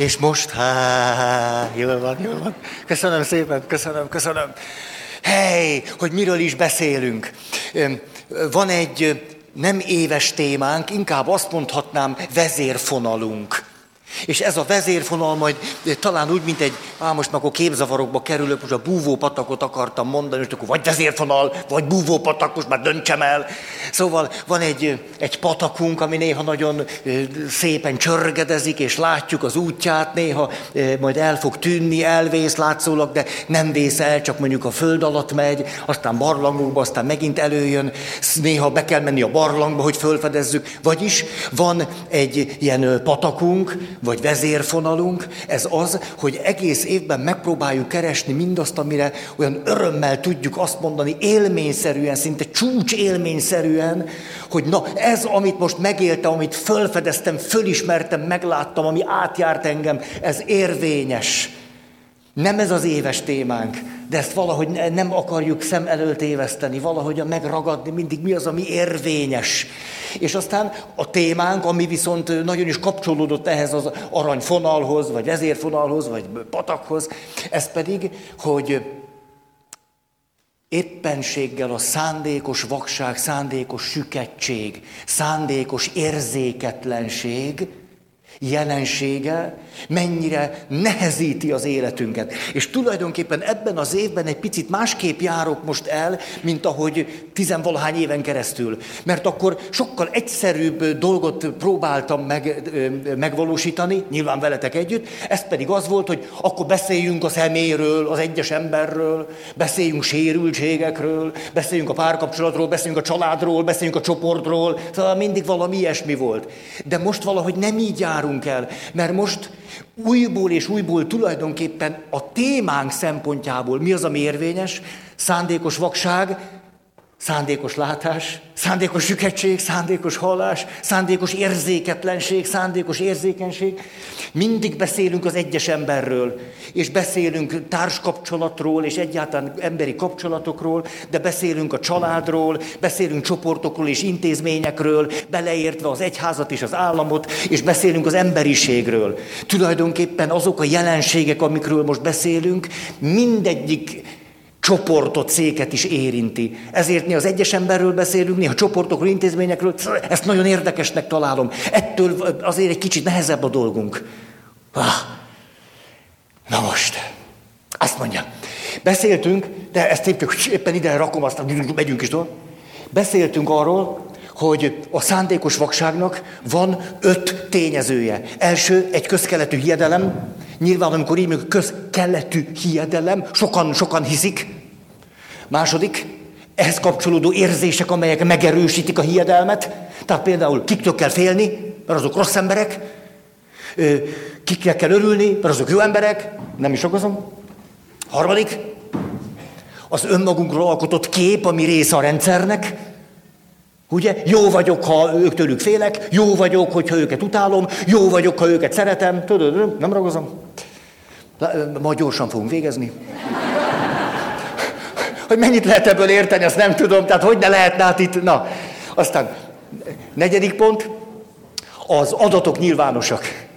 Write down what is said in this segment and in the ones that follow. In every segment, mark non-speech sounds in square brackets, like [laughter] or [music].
És most, há, jól van, jól van. Köszönöm szépen, köszönöm, köszönöm. Hely, hogy miről is beszélünk. Van egy nem éves témánk, inkább azt mondhatnám vezérfonalunk. És ez a vezérfonal majd talán úgy, mint egy, á, most meg akkor képzavarokba kerülök, most a búvópatakot akartam mondani, és akkor vagy vezérfonal, vagy búvópatak, most már döntsem el. Szóval van egy, egy patakunk, ami néha nagyon szépen csörgedezik, és látjuk az útját, néha majd el fog tűnni, elvész látszólag, de nem vész el, csak mondjuk a föld alatt megy, aztán barlangokba, aztán megint előjön, néha be kell menni a barlangba, hogy fölfedezzük. Vagyis van egy ilyen patakunk, vagy vezérfonalunk, ez az, hogy egész évben megpróbáljuk keresni mindazt, amire olyan örömmel tudjuk azt mondani, élményszerűen, szinte csúcs élményszerűen, hogy na ez, amit most megéltem, amit fölfedeztem, fölismertem, megláttam, ami átjárt engem, ez érvényes. Nem ez az éves témánk, de ezt valahogy nem akarjuk szem előtt éveszteni, valahogy megragadni mindig mi az, ami érvényes. És aztán a témánk, ami viszont nagyon is kapcsolódott ehhez az aranyfonalhoz, vagy vezérfonalhoz, vagy patakhoz, ez pedig, hogy éppenséggel a szándékos vakság, szándékos süketség, szándékos érzéketlenség, jelensége mennyire nehezíti az életünket. És tulajdonképpen ebben az évben egy picit másképp járok most el, mint ahogy tizenvalahány éven keresztül. Mert akkor sokkal egyszerűbb dolgot próbáltam meg, megvalósítani, nyilván veletek együtt, ez pedig az volt, hogy akkor beszéljünk a szeméről, az egyes emberről, beszéljünk sérültségekről, beszéljünk a párkapcsolatról, beszéljünk a családról, beszéljünk a csoportról, szóval mindig valami ilyesmi volt. De most valahogy nem így járunk járunk el, mert most újból és újból tulajdonképpen a témánk szempontjából mi az, ami érvényes? Szándékos vakság, Szándékos látás, szándékos süketség, szándékos hallás, szándékos érzéketlenség, szándékos érzékenység. Mindig beszélünk az egyes emberről, és beszélünk társkapcsolatról, és egyáltalán emberi kapcsolatokról, de beszélünk a családról, beszélünk csoportokról és intézményekről, beleértve az egyházat és az államot, és beszélünk az emberiségről. Tulajdonképpen azok a jelenségek, amikről most beszélünk, mindegyik csoportot, széket is érinti. Ezért mi az egyes emberről beszélünk, néha csoportokról, intézményekről, ezt nagyon érdekesnek találom. Ettől azért egy kicsit nehezebb a dolgunk. Ah. Na most, azt mondja, beszéltünk, de ezt épp, éppen ide rakom, aztán megyünk is tovább. Beszéltünk arról, hogy a szándékos vakságnak van öt tényezője. Első, egy közkeletű hiedelem. Nyilván, amikor így mondjuk közkeletű hiedelem, sokan, sokan hiszik. Második, ehhez kapcsolódó érzések, amelyek megerősítik a hiedelmet. Tehát például kiktől kell félni, mert azok rossz emberek. Kikkel kell örülni, mert azok jó emberek. Nem is okozom. Harmadik, az önmagunkról alkotott kép, ami része a rendszernek. Ugye? Jó vagyok, ha ők tőlük félek, jó vagyok, hogyha őket utálom, jó vagyok, ha őket szeretem. Tudod, nem ragozom? Majd gyorsan fogunk végezni. Hogy mennyit lehet ebből érteni, azt nem tudom, tehát hogy ne lehetne hát itt, na. Aztán negyedik pont, az adatok nyilvánosak.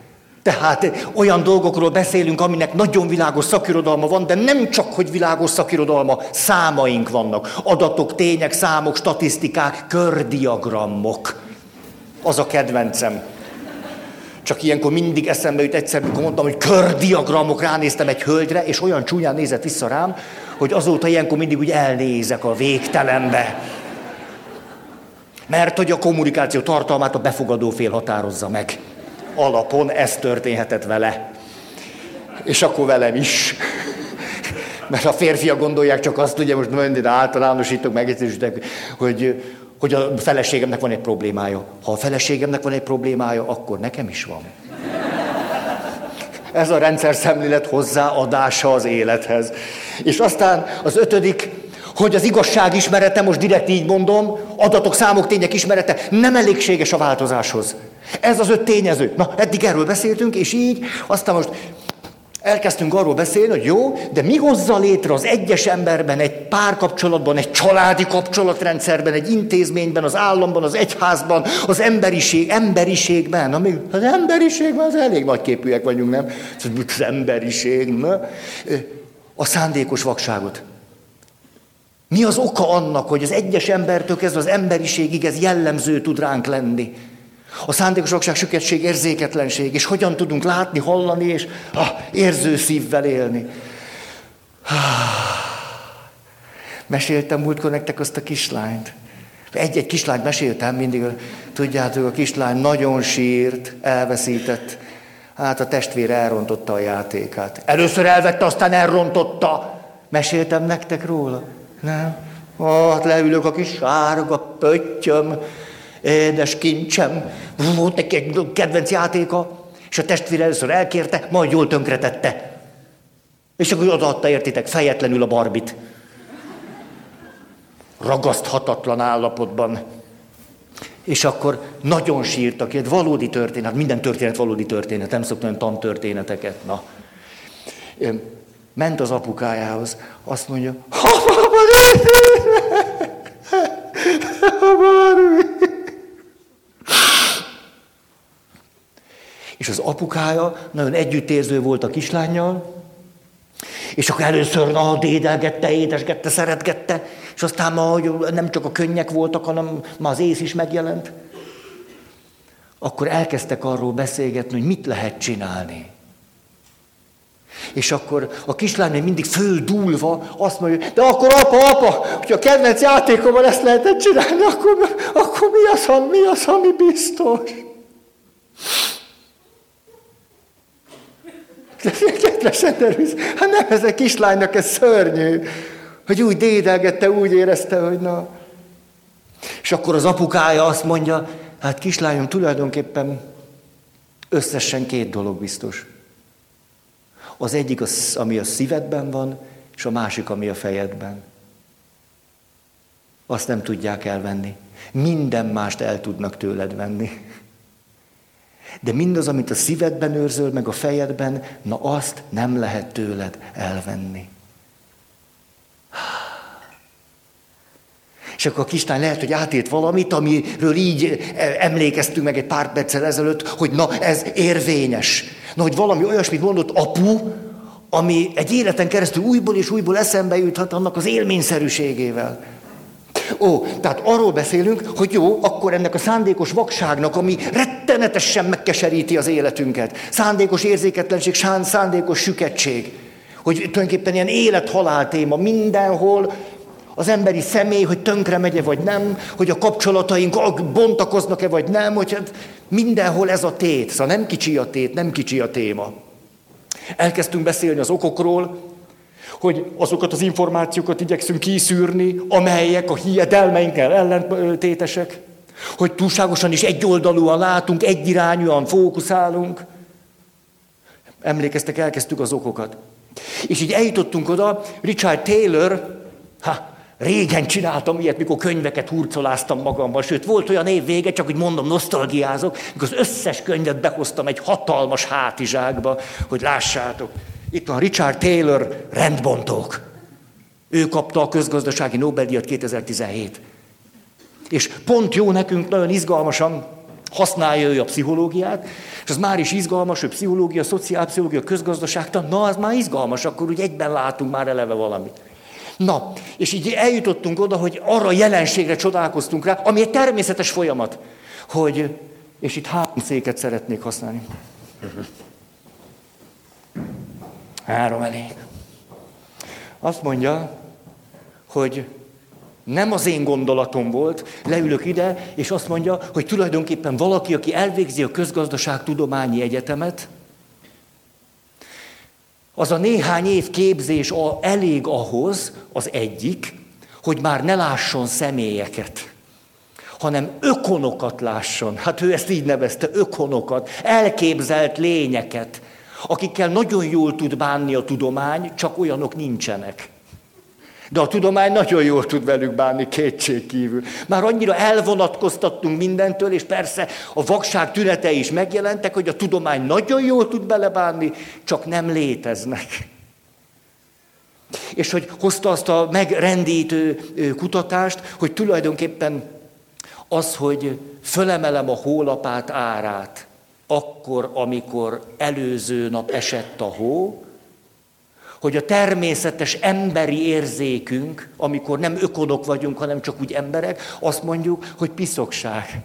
Tehát olyan dolgokról beszélünk, aminek nagyon világos szakirodalma van, de nem csak, hogy világos szakirodalma, számaink vannak. Adatok, tények, számok, statisztikák, kördiagramok. Az a kedvencem. Csak ilyenkor mindig eszembe jut egyszer, amikor mondtam, hogy kördiagramok, ránéztem egy hölgyre, és olyan csúnyán nézett vissza rám, hogy azóta ilyenkor mindig úgy elnézek a végtelenbe. Mert hogy a kommunikáció tartalmát a befogadó fél határozza meg alapon ez történhetett vele. És akkor velem is. Mert a férfiak gondolják csak azt, ugye most mindig általánosítok, megjegyzésítek, hogy, hogy a feleségemnek van egy problémája. Ha a feleségemnek van egy problémája, akkor nekem is van. Ez a rendszer szemlélet hozzáadása az élethez. És aztán az ötödik, hogy az igazság ismerete, most direkt így mondom, adatok, számok, tények ismerete nem elégséges a változáshoz. Ez az öt tényező. Na, eddig erről beszéltünk, és így, aztán most Elkezdtünk arról beszélni, hogy jó, de mi hozza létre az egyes emberben, egy párkapcsolatban, egy családi kapcsolatrendszerben, egy intézményben, az államban, az egyházban, az emberiség, emberiségben. Ami, az emberiségben az elég nagy képűek vagyunk, nem? Az emberiség, na? A szándékos vakságot. Mi az oka annak, hogy az egyes embertől kezdve az emberiségig ez jellemző tud ránk lenni? A szándékosokság, süketség, érzéketlenség, és hogyan tudunk látni, hallani, és ah, érző szívvel élni. Ah, meséltem múltkor nektek azt a kislányt. Egy-egy kislányt meséltem mindig, tudjátok, a kislány nagyon sírt, elveszített. Hát a testvér elrontotta a játékát. Először elvette, aztán elrontotta. Meséltem nektek róla? Nem? Ó, hát leülök a kis sárga pöttyöm, édes kincsem, volt neki egy kedvenc játéka, és a testvér először elkérte, majd jól tönkretette. És akkor odaadta, értitek, fejetlenül a barbit. Ragaszthatatlan állapotban. És akkor nagyon sírtak, egy valódi történet, minden történet valódi történet, nem szoktam olyan tantörténeteket. Na. Ment az apukájához, azt mondja, ha, És az apukája nagyon együttérző volt a kislányjal, és akkor először na, dédelgette, édesgette, szeretgette, és aztán ma, hogy nem csak a könnyek voltak, hanem ma az ész is megjelent. Akkor elkezdtek arról beszélgetni, hogy mit lehet csinálni. És akkor a kislány mindig földúlva azt mondja, de akkor apa, apa, hogyha a kedvenc játékomban ezt lehetett csinálni, akkor, akkor mi, az, mi az, ami biztos? Kedves Enderűz, hát nem ez a kislánynak, ez szörnyű. Hogy úgy dédelgette, úgy érezte, hogy na. És akkor az apukája azt mondja, hát kislányom, tulajdonképpen összesen két dolog biztos. Az egyik, az, ami a szívedben van, és a másik, ami a fejedben. Azt nem tudják elvenni. Minden mást el tudnak tőled venni. De mindaz, amit a szívedben őrzöl, meg a fejedben, na azt nem lehet tőled elvenni. És akkor a kislány lehet, hogy átért valamit, amiről így emlékeztünk meg egy pár perccel ezelőtt, hogy na ez érvényes. Na, hogy valami olyasmit mondott apu, ami egy életen keresztül újból és újból eszembe juthat annak az élményszerűségével. Ó, tehát arról beszélünk, hogy jó, akkor ennek a szándékos vakságnak, ami rettenetesen megkeseríti az életünket, szándékos érzéketlenség, szándékos süketség, hogy tulajdonképpen ilyen élet-halál téma mindenhol, az emberi személy, hogy tönkre megye vagy nem, hogy a kapcsolataink bontakoznak-e vagy nem, hogy hát mindenhol ez a tét. Szóval nem kicsi a tét, nem kicsi a téma. Elkezdtünk beszélni az okokról, hogy azokat az információkat igyekszünk kiszűrni, amelyek a hiedelmeinkkel ellentétesek, hogy túlságosan is egyoldalúan látunk, egyirányúan fókuszálunk. Emlékeztek, elkezdtük az okokat. És így eljutottunk oda, Richard Taylor, ha, régen csináltam ilyet, mikor könyveket hurcoláztam magamban, sőt, volt olyan év vége, csak hogy mondom, nosztalgiázok, mikor az összes könyvet behoztam egy hatalmas hátizsákba, hogy lássátok. Itt van Richard Taylor, rendbontók. Ő kapta a közgazdasági Nobel-díjat 2017. És pont jó nekünk, nagyon izgalmasan használja ő a pszichológiát, és az már is izgalmas, hogy pszichológia, szociálpszichológia, közgazdaságtan, na az már izgalmas, akkor úgy egyben látunk már eleve valamit. Na, és így eljutottunk oda, hogy arra a jelenségre csodálkoztunk rá, ami egy természetes folyamat, hogy, és itt három széket szeretnék használni. Három elég. Azt mondja, hogy nem az én gondolatom volt, leülök ide, és azt mondja, hogy tulajdonképpen valaki, aki elvégzi a közgazdaságtudományi egyetemet, az a néhány év képzés a, elég ahhoz, az egyik, hogy már ne lásson személyeket, hanem ökonokat lásson. Hát ő ezt így nevezte, ökonokat, elképzelt lényeket, akikkel nagyon jól tud bánni a tudomány, csak olyanok nincsenek. De a tudomány nagyon jól tud velük bánni, kétség kívül. Már annyira elvonatkoztattunk mindentől, és persze a vakság tünetei is megjelentek, hogy a tudomány nagyon jól tud belebánni, csak nem léteznek. És hogy hozta azt a megrendítő kutatást, hogy tulajdonképpen az, hogy fölemelem a hólapát árát, akkor, amikor előző nap esett a hó, hogy a természetes emberi érzékünk, amikor nem ökonok vagyunk, hanem csak úgy emberek, azt mondjuk, hogy piszokság.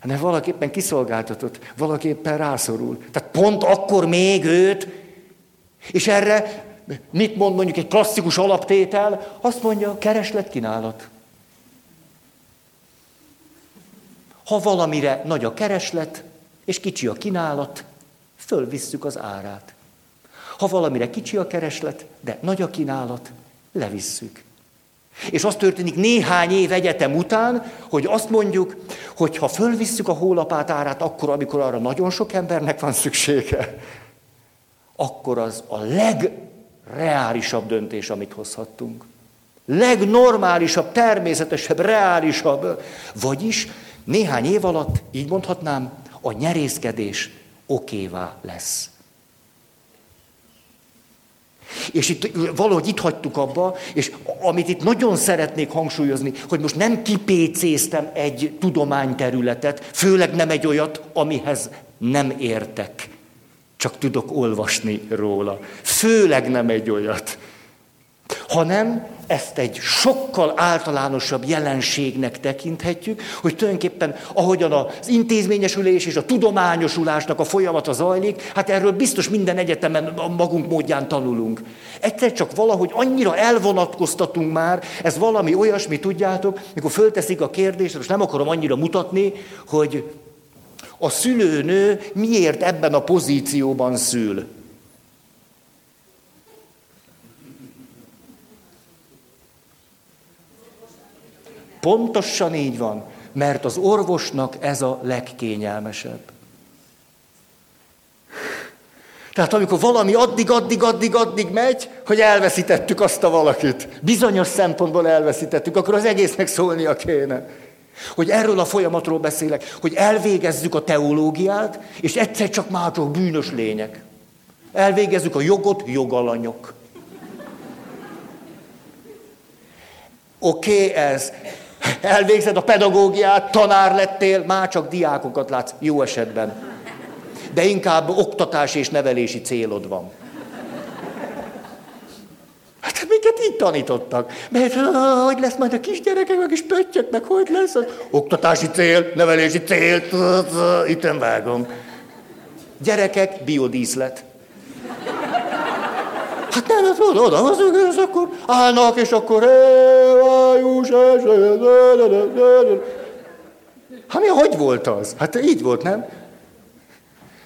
Hanem valaképpen kiszolgáltatott, valaképpen rászorul. Tehát pont akkor még őt, és erre mit mond mondjuk egy klasszikus alaptétel? Azt mondja, kereslet, kínálat. Ha valamire nagy a kereslet, és kicsi a kínálat, fölvisszük az árát. Ha valamire kicsi a kereslet, de nagy a kínálat, levisszük. És az történik néhány év egyetem után, hogy azt mondjuk, hogy ha fölvisszük a hólapát árát akkor, amikor arra nagyon sok embernek van szüksége, akkor az a legreálisabb döntés, amit hozhattunk. Legnormálisabb, természetesebb, reálisabb. Vagyis néhány év alatt, így mondhatnám, a nyerészkedés okévá lesz. És itt valahogy itt hagytuk abba, és amit itt nagyon szeretnék hangsúlyozni, hogy most nem kipécéztem egy tudományterületet, főleg nem egy olyat, amihez nem értek. Csak tudok olvasni róla. Főleg nem egy olyat. Hanem ezt egy sokkal általánosabb jelenségnek tekinthetjük, hogy tulajdonképpen ahogyan az intézményesülés és a tudományosulásnak a folyamata zajlik, hát erről biztos minden egyetemen a magunk módján tanulunk. Egyszer csak valahogy annyira elvonatkoztatunk már, ez valami olyasmi, tudjátok, mikor fölteszik a kérdést, most nem akarom annyira mutatni, hogy a szülőnő miért ebben a pozícióban szül. Pontosan így van, mert az orvosnak ez a legkényelmesebb. Tehát amikor valami addig, addig, addig, addig megy, hogy elveszítettük azt a valakit, bizonyos szempontból elveszítettük, akkor az egésznek szólnia kéne. Hogy erről a folyamatról beszélek, hogy elvégezzük a teológiát, és egyszer csak már csak bűnös lények. Elvégezzük a jogot, jogalanyok. Oké okay, ez, Elvégzed a pedagógiát, tanár lettél, már csak diákokat látsz, jó esetben. De inkább oktatás és nevelési célod van. Hát minket így tanítottak. Mert hogy lesz majd a kisgyerekek, meg is pöttyök, meg hogy lesz az oktatási cél, nevelési cél, itt vágom. Gyerekek, biodíszlet. Hát nem, hát oda, oda, az, az akkor állnak, és akkor Hát mi, hogy volt az? Hát így volt, nem?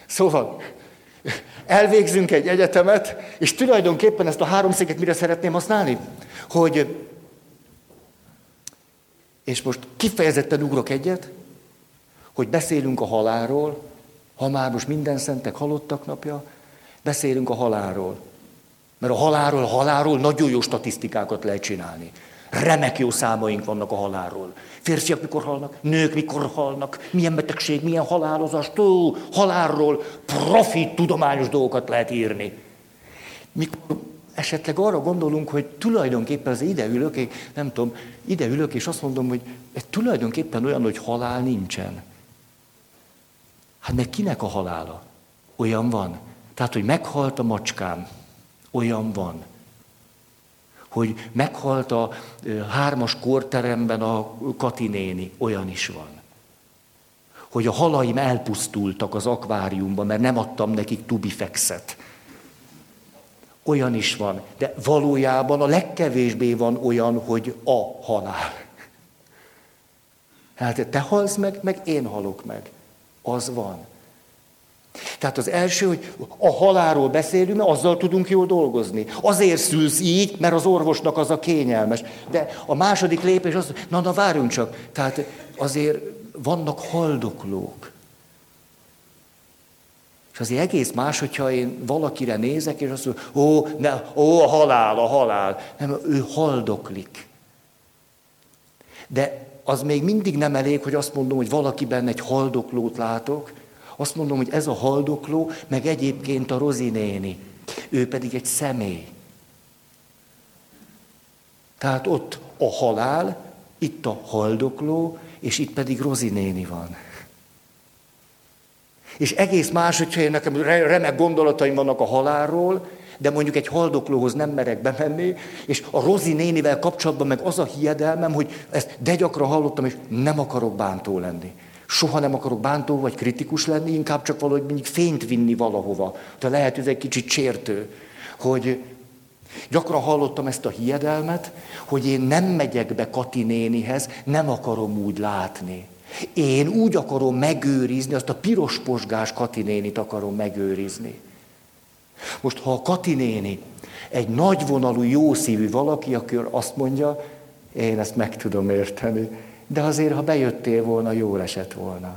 Szóval, elvégzünk egy egyetemet, és tulajdonképpen ezt a háromszéket mire szeretném használni? Hogy, és most kifejezetten ugrok egyet, hogy beszélünk a halálról, ha már most minden szentek halottak napja, beszélünk a halálról. Mert a halálról, halálról nagyon jó statisztikákat lehet csinálni. Remek jó számaink vannak a halálról. Férfiak mikor halnak, nők mikor halnak, milyen betegség, milyen halálozás, tó, halálról profit tudományos dolgokat lehet írni. Mikor esetleg arra gondolunk, hogy tulajdonképpen az ide ülök, nem tudom, ide ülök, és azt mondom, hogy ez tulajdonképpen olyan, hogy halál nincsen. Hát meg kinek a halála? Olyan van. Tehát, hogy meghalt a macskám, olyan van. Hogy meghalt a hármas korteremben a Kati néni, olyan is van. Hogy a halaim elpusztultak az akváriumban, mert nem adtam nekik tubifexet. Olyan is van, de valójában a legkevésbé van olyan, hogy a halál. Hát te halsz meg, meg én halok meg. Az van. Tehát az első, hogy a halálról beszélünk, mert azzal tudunk jól dolgozni. Azért szülsz így, mert az orvosnak az a kényelmes. De a második lépés az, na, na várjunk csak, tehát azért vannak haldoklók. És azért egész más, hogyha én valakire nézek, és azt mondom, ó, ne, ó, a halál, a halál. Nem, ő haldoklik. De az még mindig nem elég, hogy azt mondom, hogy valakiben egy haldoklót látok, azt mondom, hogy ez a haldokló, meg egyébként a Rozinéni. Ő pedig egy személy. Tehát ott a halál, itt a haldokló, és itt pedig Rozinéni van. És egész más, hogyha én nekem remek gondolataim vannak a halálról, de mondjuk egy haldoklóhoz nem merek bemenni, és a Rozi nénivel kapcsolatban meg az a hiedelmem, hogy ezt de gyakran hallottam, és nem akarok bántó lenni. Soha nem akarok bántó vagy kritikus lenni, inkább csak valahogy mindig fényt vinni valahova. De lehet, ez egy kicsit csértő, hogy gyakran hallottam ezt a hiedelmet, hogy én nem megyek be Kati nénihez, nem akarom úgy látni. Én úgy akarom megőrizni, azt a piros posgás Kati nénit akarom megőrizni. Most, ha a Kati néni egy nagyvonalú, jószívű valaki, akkor azt mondja, én ezt meg tudom érteni, de azért, ha bejöttél volna, jól esett volna.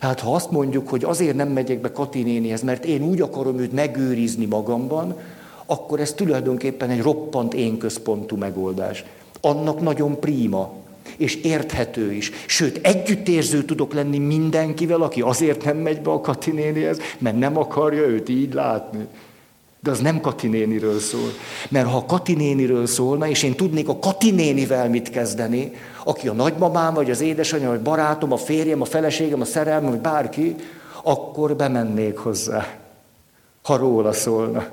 Hát ha azt mondjuk, hogy azért nem megyek be Kati nénihez, mert én úgy akarom őt megőrizni magamban, akkor ez tulajdonképpen egy roppant én központú megoldás. Annak nagyon príma, és érthető is. Sőt, együttérző tudok lenni mindenkivel, aki azért nem megy be a Kati nénihez, mert nem akarja őt így látni. De az nem Kati néniről szól. Mert ha a Kati néniről szólna, és én tudnék a Kati nénivel mit kezdeni, aki a nagymamám, vagy az édesanyja, vagy barátom, a férjem, a feleségem, a szerelmem, vagy bárki, akkor bemennék hozzá, ha róla szólna.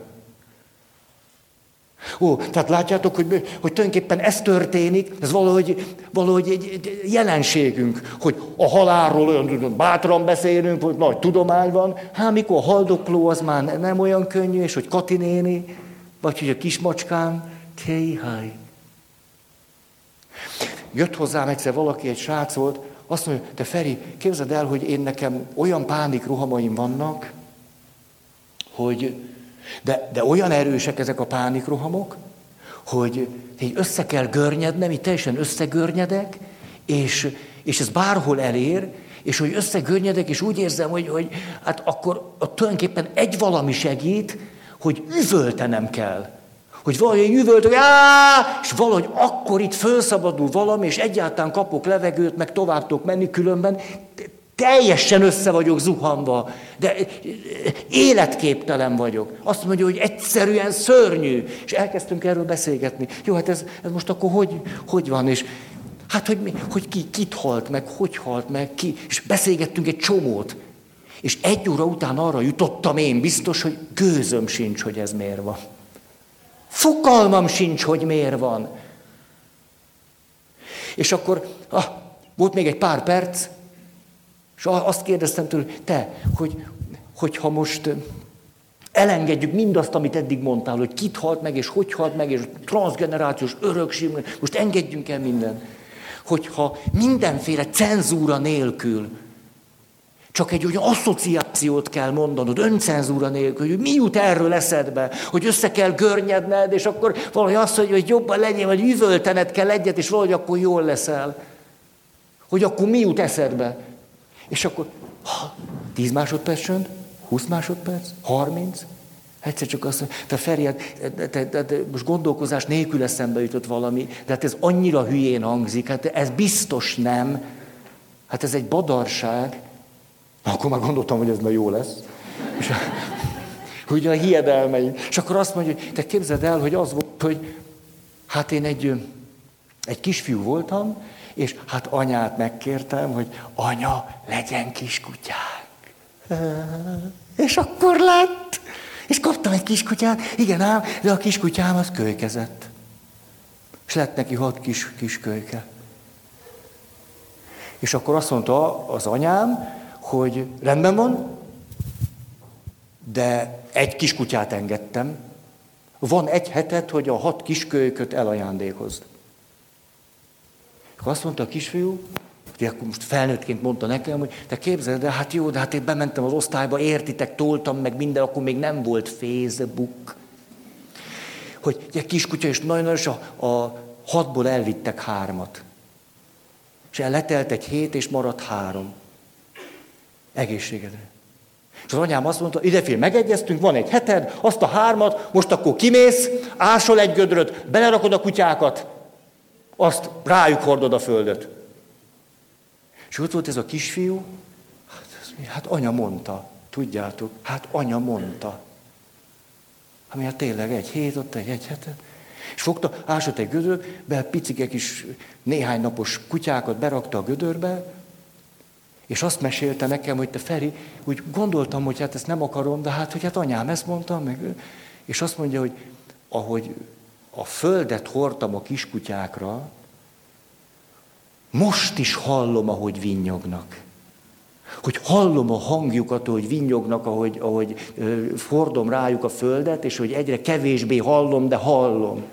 Ó, tehát látjátok, hogy, hogy tulajdonképpen ez történik, ez valahogy, valahogy egy, egy jelenségünk, hogy a halálról olyan bátran beszélünk, hogy nagy tudomány van, hát mikor a haldokló az már nem olyan könnyű, és hogy Kati néni, vagy hogy a kismacskám, téhaj. Jött hozzám egyszer valaki, egy srác volt, azt mondja, te Feri, képzeld el, hogy én nekem olyan pánik rohamaim vannak, hogy de, de olyan erősek ezek a pánikrohamok, hogy így össze kell görnyednem, így teljesen összegörnyedek, és, és ez bárhol elér, és hogy összegörnyedek, és úgy érzem, hogy, hogy hát akkor tulajdonképpen egy valami segít, hogy üvöltenem kell. Hogy valahogy üvöltök, és valahogy akkor itt felszabadul valami, és egyáltalán kapok levegőt, meg tovább tudok menni, különben Teljesen össze vagyok zuhanva, de életképtelen vagyok. Azt mondja, hogy egyszerűen szörnyű. És elkezdtünk erről beszélgetni. Jó, hát ez, ez most akkor hogy, hogy van? És hát, hogy, mi, hogy ki, kit halt meg, hogy halt meg, ki. És beszélgettünk egy csomót. És egy óra után arra jutottam én biztos, hogy gőzöm sincs, hogy ez miért van. Fokalmam sincs, hogy miért van. És akkor ah, volt még egy pár perc, és azt kérdeztem tőle, te, hogy, hogyha most elengedjük mindazt, amit eddig mondtál, hogy kit halt meg, és hogy halt meg, és transgenerációs örökség, most engedjünk el minden. Hogyha mindenféle cenzúra nélkül, csak egy olyan asszociációt kell mondanod, öncenzúra nélkül, hogy mi jut erről eszedbe, hogy össze kell görnyedned, és akkor valahogy azt mondja, hogy jobban legyen, vagy üvöltened kell egyet, és valahogy akkor jól leszel. Hogy akkor mi jut eszedbe? És akkor ha, 10 másodperc csönd, 20 másodperc, 30, Egyszer csak azt mondja, te Feri, hát, te, te, te, te, most gondolkozás nélkül eszembe jutott valami, de hát ez annyira hülyén hangzik, hát ez biztos nem. Hát ez egy badarság. Akkor már gondoltam, hogy ez ma jó lesz. És, ugye a hiedelmeim. És akkor azt mondja, hogy te képzeld el, hogy az volt, hogy hát én egy, egy kisfiú voltam, és hát anyát megkértem, hogy anya, legyen kiskutyák. És akkor lett. És kaptam egy kiskutyát, igen ám, de a kiskutyám az kölykezett. És lett neki hat kis, kis kölyke. És akkor azt mondta az anyám, hogy rendben van, de egy kiskutyát engedtem. Van egy hetet, hogy a hat kiskölyköt elajándékozd. Akkor azt mondta a kisfiú, hogy akkor most felnőttként mondta nekem, hogy te képzeld, de hát jó, de hát én bementem az osztályba, értitek, toltam meg minden, akkor még nem volt Facebook. Hogy egy kiskutya, és nagyon és a, a hatból elvittek hármat. És letelt egy hét, és maradt három. Egészségedre. És az anyám azt mondta, idefél megegyeztünk, van egy heted, azt a hármat, most akkor kimész, ásol egy gödröt, belerakod a kutyákat, azt rájuk hordod a földöt. És ott volt ez a kisfiú, hát, hát anya mondta, tudjátok, hát anya mondta. Ami hát tényleg egy hét, ott egy, egy hetet. És fogta, ásott egy gödör, be picike kis néhány napos kutyákat berakta a gödörbe, és azt mesélte nekem, hogy te Feri, úgy gondoltam, hogy hát ezt nem akarom, de hát, hogy hát anyám ezt mondta, meg, és azt mondja, hogy ahogy a földet hordtam a kiskutyákra, most is hallom, ahogy vinnyognak. Hogy hallom a hangjukat, hogy vinnyognak, ahogy, ahogy fordom rájuk a földet, és hogy egyre kevésbé hallom, de hallom.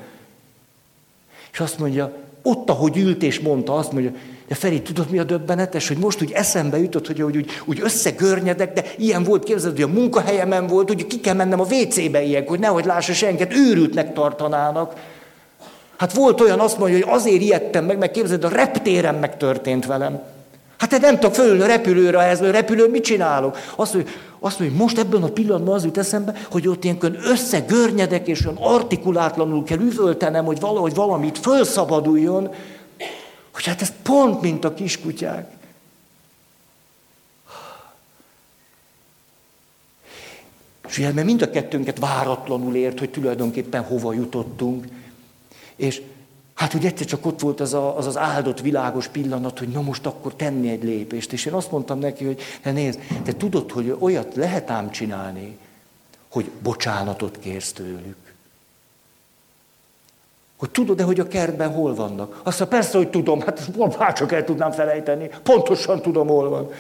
És azt mondja, ott, ahogy ült és mondta, azt mondja, de Feri, tudod mi a döbbenetes, hogy most úgy eszembe jutott, hogy úgy, úgy összegörnyedek, de ilyen volt, képzeld, hogy a munkahelyemen volt, hogy ki kell mennem a WC-be ilyenkor, hogy nehogy lássa senket, őrültnek tartanának. Hát volt olyan, azt mondja, hogy azért ijedtem meg, meg képzeld, a reptéren megtörtént velem. Hát te nem tudok fölülni a repülőre, ez a repülő mit csinálok? Azt mondja, azt mondja, hogy most ebben a pillanatban az jut eszembe, hogy ott ilyenkor összegörnyedek, és olyan artikulátlanul kell üvöltenem, hogy valahogy valamit fölszabaduljon, hogy hát ez pont, mint a kiskutyák. És ugye, mert mind a kettőnket váratlanul ért, hogy tulajdonképpen hova jutottunk. És hát úgy egyszer csak ott volt az, a, az az áldott világos pillanat, hogy na most akkor tenni egy lépést. És én azt mondtam neki, hogy te nézd, te tudod, hogy olyat lehet ám csinálni, hogy bocsánatot kérsz tőlük. Hogy tudod-e, hogy a kertben hol vannak? Azt mondja, persze, hogy tudom, hát már csak el tudnám felejteni, pontosan tudom, hol van.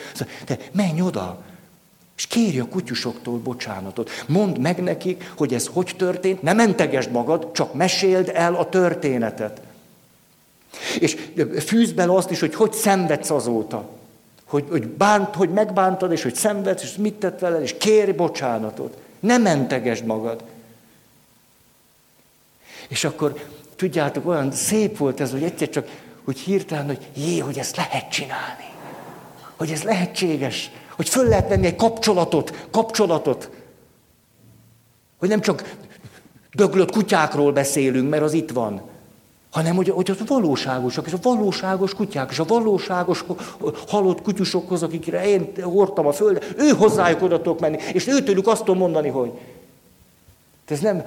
De menj oda, és kérj a kutyusoktól bocsánatot. Mondd meg nekik, hogy ez hogy történt, ne mentegesd magad, csak meséld el a történetet. És fűz bele azt is, hogy hogy szenvedsz azóta. Hogy, hogy, bánt, hogy megbántad, és hogy szenvedsz, és mit tett veled, és kérj bocsánatot. Ne mentegesd magad. És akkor tudjátok, olyan szép volt ez, hogy egyszer csak, hogy hirtelen, hogy jé, hogy ezt lehet csinálni. Hogy ez lehetséges. Hogy föl lehet venni egy kapcsolatot, kapcsolatot. Hogy nem csak döglött kutyákról beszélünk, mert az itt van, hanem hogy, hogy az valóságosak, és a valóságos kutyák, és a valóságos halott kutyusokhoz, akikre én hordtam a földet, ő hozzájuk oda menni, és őtőlük azt tudom mondani, hogy ez nem,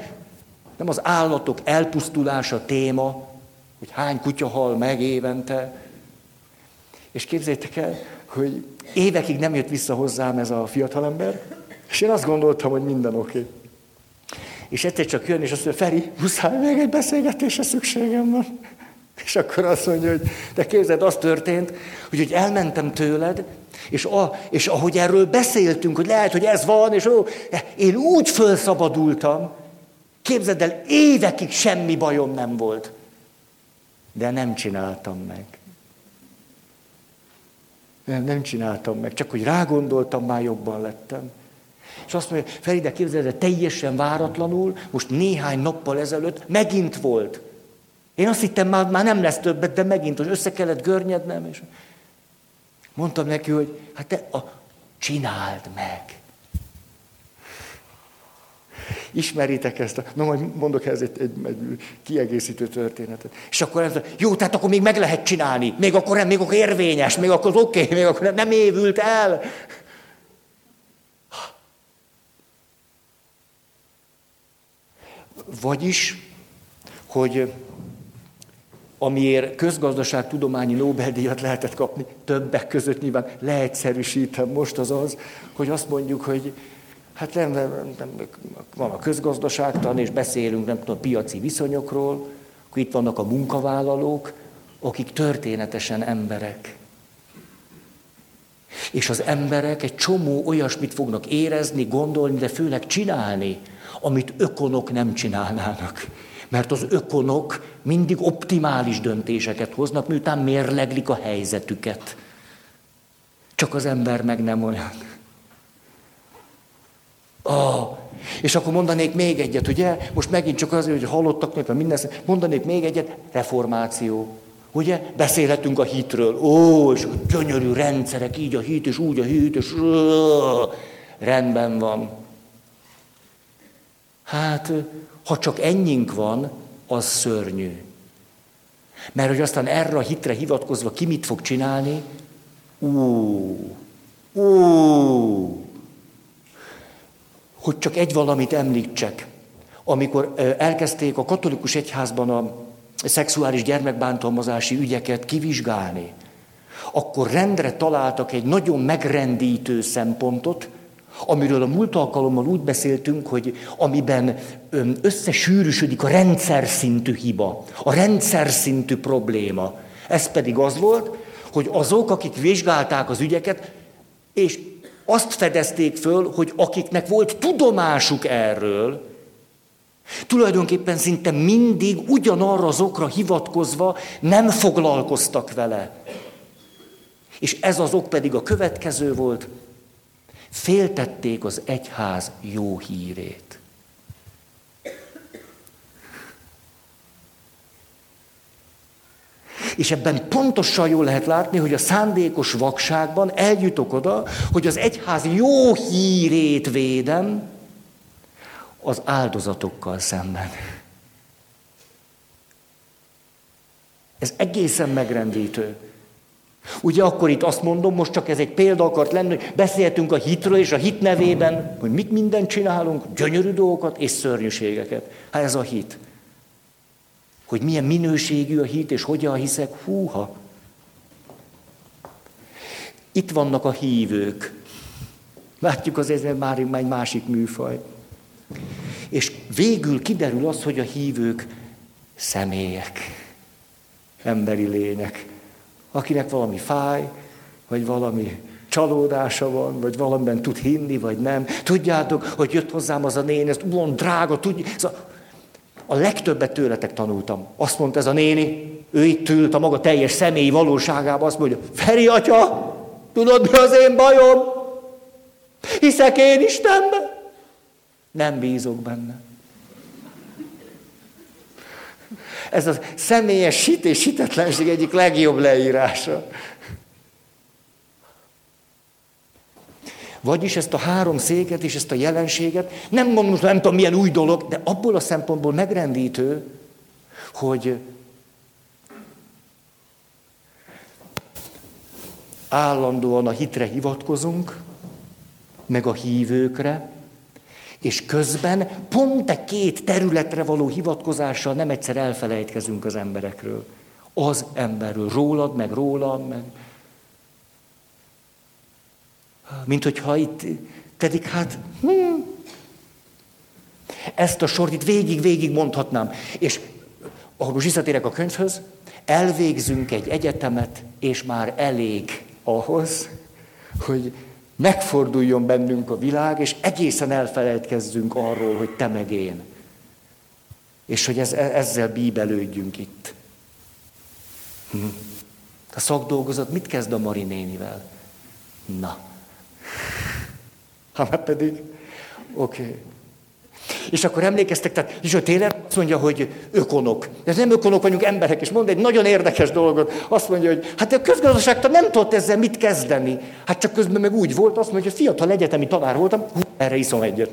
nem az állatok elpusztulása téma, hogy hány kutya hal meg évente. És képzeljétek el, hogy évekig nem jött vissza hozzám ez a fiatalember, és én azt gondoltam, hogy minden oké. Okay. És egyszer csak jön, és azt mondja, Feri, muszáj még egy beszélgetésre szükségem van. És akkor azt mondja, hogy de képzeld, az történt, hogy, hogy elmentem tőled, és, a, és ahogy erről beszéltünk, hogy lehet, hogy ez van, és ó, én úgy felszabadultam, Képzeld el, évekig semmi bajom nem volt. De nem csináltam meg. Nem, nem csináltam meg, csak hogy rágondoltam, már jobban lettem. És azt mondja, Feride, képzeld el, teljesen váratlanul, most néhány nappal ezelőtt megint volt. Én azt hittem, már, már nem lesz többet, de megint, hogy össze kellett görnyednem. És mondtam neki, hogy hát te a, csináld meg. Ismeritek ezt? A, na, majd mondok ez egy, egy, egy kiegészítő történetet. És akkor ez, jó, tehát akkor még meg lehet csinálni. Még akkor nem, még akkor érvényes, még akkor oké, okay, még akkor nem évült el. Vagyis, hogy amiért közgazdaságtudományi Nobel-díjat lehetett kapni, többek között nyilván leegyszerűsítem most az az, hogy azt mondjuk, hogy Hát nem, nem, nem, van a közgazdaságtan, és beszélünk nem tudom, piaci viszonyokról, akkor itt vannak a munkavállalók, akik történetesen emberek. És az emberek egy csomó olyasmit fognak érezni, gondolni, de főleg csinálni, amit ökonok nem csinálnának. Mert az ökonok mindig optimális döntéseket hoznak, miután mérleglik a helyzetüket. Csak az ember meg nem olyan. Ah, és akkor mondanék még egyet, ugye? Most megint csak azért, hogy hallottak, mert minden, mondanék még egyet, reformáció. Ugye? Beszélhetünk a hitről. Ó, és a gyönyörű rendszerek, így a hit, és úgy a hit, és rendben van. Hát, ha csak ennyink van, az szörnyű. Mert hogy aztán erre a hitre hivatkozva ki mit fog csinálni? Ú, ú, hogy csak egy valamit említsek. Amikor elkezdték a katolikus egyházban a szexuális gyermekbántalmazási ügyeket kivizsgálni, akkor rendre találtak egy nagyon megrendítő szempontot, amiről a múlt alkalommal úgy beszéltünk, hogy amiben összesűrűsödik a rendszer szintű hiba, a rendszer szintű probléma. Ez pedig az volt, hogy azok, akik vizsgálták az ügyeket, és azt fedezték föl, hogy akiknek volt tudomásuk erről, tulajdonképpen szinte mindig ugyanarra az okra hivatkozva nem foglalkoztak vele. És ez az ok pedig a következő volt, féltették az egyház jó hírét. És ebben pontosan jól lehet látni, hogy a szándékos vakságban eljutok oda, hogy az egyház jó hírét védem az áldozatokkal szemben. Ez egészen megrendítő. Ugye akkor itt azt mondom, most csak ez egy példa akart lenni, hogy beszéltünk a hitről és a hit nevében, hogy mit mindent csinálunk, gyönyörű dolgokat és szörnyűségeket. Hát ez a hit. Hogy milyen minőségű a hit, és hogyan hiszek, húha. Itt vannak a hívők. Látjuk azért már egy másik műfaj. És végül kiderül az, hogy a hívők személyek, emberi lények akinek valami fáj, vagy valami csalódása van, vagy valamiben tud hinni, vagy nem. Tudjátok, hogy jött hozzám az a néni, ezt olyan drága, tudja. Szóval a legtöbbet tőletek tanultam. Azt mondta ez a néni, ő itt ült a maga teljes személyi valóságában, azt mondja, Feri atya, tudod mi az én bajom? Hiszek én Istenbe? Nem bízok benne. Ez a személyes hit és hitetlenség egyik legjobb leírása. Vagyis ezt a három széket és ezt a jelenséget, nem mondom, nem tudom milyen új dolog, de abból a szempontból megrendítő, hogy állandóan a hitre hivatkozunk, meg a hívőkre, és közben pont e két területre való hivatkozással nem egyszer elfelejtkezünk az emberekről. Az emberről, rólad, meg rólam, meg... Mint hogyha itt, pedig hát, hmm, ezt a sort itt végig-végig mondhatnám. És ahogy most visszatérek a könyvhöz, elvégzünk egy egyetemet, és már elég ahhoz, hogy megforduljon bennünk a világ, és egészen elfelejtkezzünk arról, hogy te meg én. És hogy ez, ezzel bíbelődjünk itt. Hm. A szakdolgozat mit kezd a Mari nénivel? Na. Már pedig, oké. Okay. És akkor emlékeztek, tehát a tényleg azt mondja, hogy ökonok. De nem ökonok vagyunk, emberek, és mond egy nagyon érdekes dolgot. Azt mondja, hogy hát a közgazdaságtan nem tudott ezzel mit kezdeni. Hát csak közben meg úgy volt, azt mondja, hogy fiatal egyetemi tanár voltam, hú, erre iszom egyet.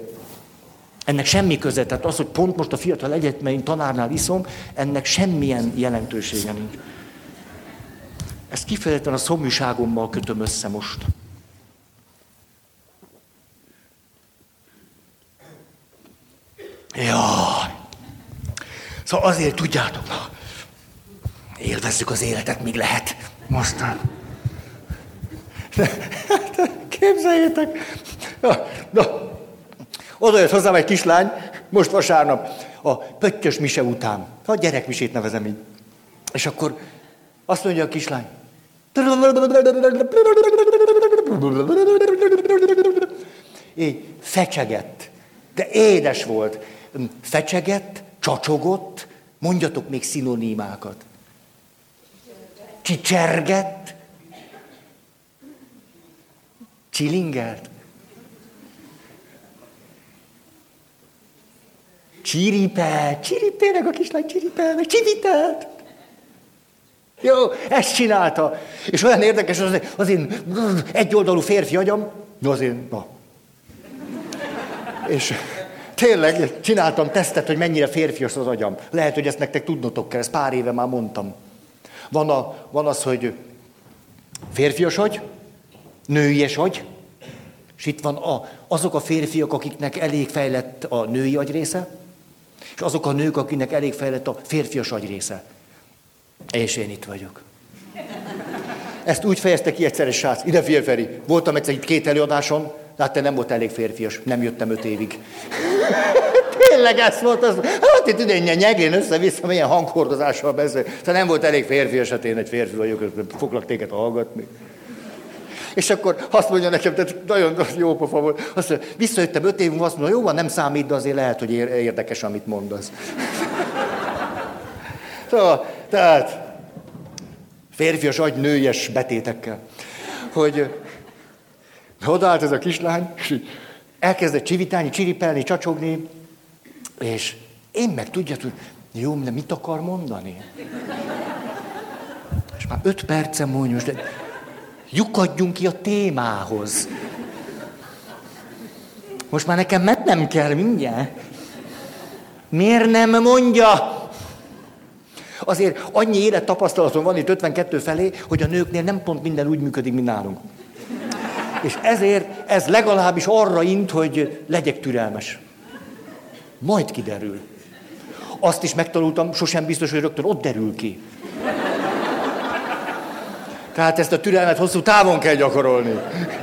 Ennek semmi köze, tehát az, hogy pont most a fiatal egyetemi tanárnál iszom, ennek semmilyen jelentősége nincs. Ezt kifejezetten a szomjúságommal kötöm össze most. Jaj! Szóval azért tudjátok, élvezzük az életet, míg lehet. Mostan. Képzeljétek! Na, na, oda jött hozzám egy kislány, most vasárnap, a pöttyös mise után. A gyerekmisét nevezem így. És akkor azt mondja a kislány. Így fecsegett. De édes volt fecsegett, csacsogott, mondjatok még szinonimákat. Csicsergett, csilingelt, csiripelt, csiripelnek a kislány, csiripelnek, csivitelt. Jó, ezt csinálta. És olyan érdekes, az, az én egyoldalú férfi agyam, az én, na. És tényleg csináltam tesztet, hogy mennyire férfias az agyam. Lehet, hogy ezt nektek tudnotok kell, ezt pár éve már mondtam. Van, a, van az, hogy férfias agy, nőies agy, és itt van a, azok a férfiak, akiknek elég fejlett a női agy része, és azok a nők, akiknek elég fejlett a férfias agy része. És én itt vagyok. Ezt úgy fejezte ki egyszer egy srác. Ide figyelj, voltam egyszer itt két előadáson, de hát te nem volt elég férfias, nem jöttem öt évig. Tényleg ez volt az. Hát itt idén nyegén össze-vissza, milyen hanghordozással beszél. Tehát nem volt elég férfias, hát én egy férfi vagyok, foglak téged hallgatni. És akkor azt mondja nekem, tehát nagyon jó pofa volt, azt mondja, visszajöttem öt év azt mondja, jó van, nem számít, de azért lehet, hogy érdekes, amit mondasz. szóval, tehát, férfias agy nőies betétekkel, hogy odaállt ez a kislány, és elkezdett csivitálni, csiripelni, csacsogni, és én meg tudja, hogy jó, de mit akar mondani? És már öt percen mondja, de lyukadjunk ki a témához. Most már nekem mennem kell mindjárt. Miért nem mondja? Azért annyi élettapasztalatom van itt 52 felé, hogy a nőknél nem pont minden úgy működik, mint nálunk. És ezért ez legalábbis arra int, hogy legyek türelmes. Majd kiderül. Azt is megtanultam, sosem biztos, hogy rögtön ott derül ki. Tehát ezt a türelmet hosszú távon kell gyakorolni.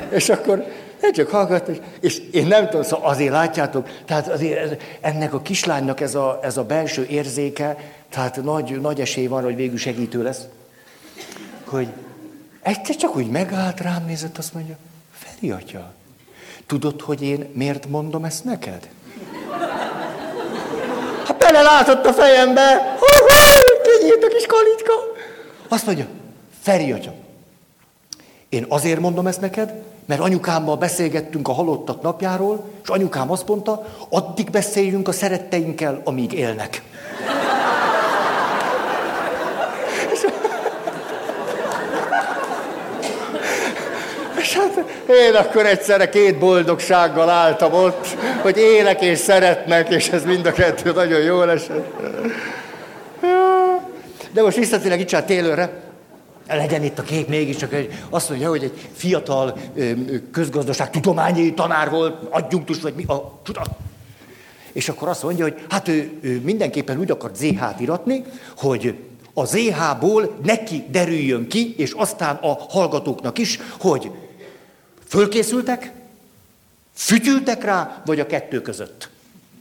És akkor egy csak hallgat, és, és én nem tudom, szóval azért látjátok, tehát azért ennek a kislánynak ez a, ez a belső érzéke, tehát nagy, nagy esély van, hogy végül segítő lesz, hogy egyszer csak úgy megállt, rám nézett, azt mondja, Feri atya, tudod, hogy én miért mondom ezt neked? Hát belelátott a fejembe, kinyílt a kis kalitka. Azt mondja, Feri atya, én azért mondom ezt neked, mert anyukámmal beszélgettünk a halottak napjáról, és anyukám azt mondta, addig beszéljünk a szeretteinkkel, amíg élnek. És hát én akkor egyszerre két boldogsággal álltam ott, hogy élek és szeretnek, és ez mind a kettő nagyon jól esett. De most visszatérek itt csak télőre legyen itt a kép mégiscsak, egy, azt mondja, hogy egy fiatal közgazdaság tudományi tanár volt, adjunktus, vagy mi, a, és akkor azt mondja, hogy hát ő, ő mindenképpen úgy akart ZH-t iratni, hogy a ZH-ból neki derüljön ki, és aztán a hallgatóknak is, hogy fölkészültek, fütyültek rá, vagy a kettő között.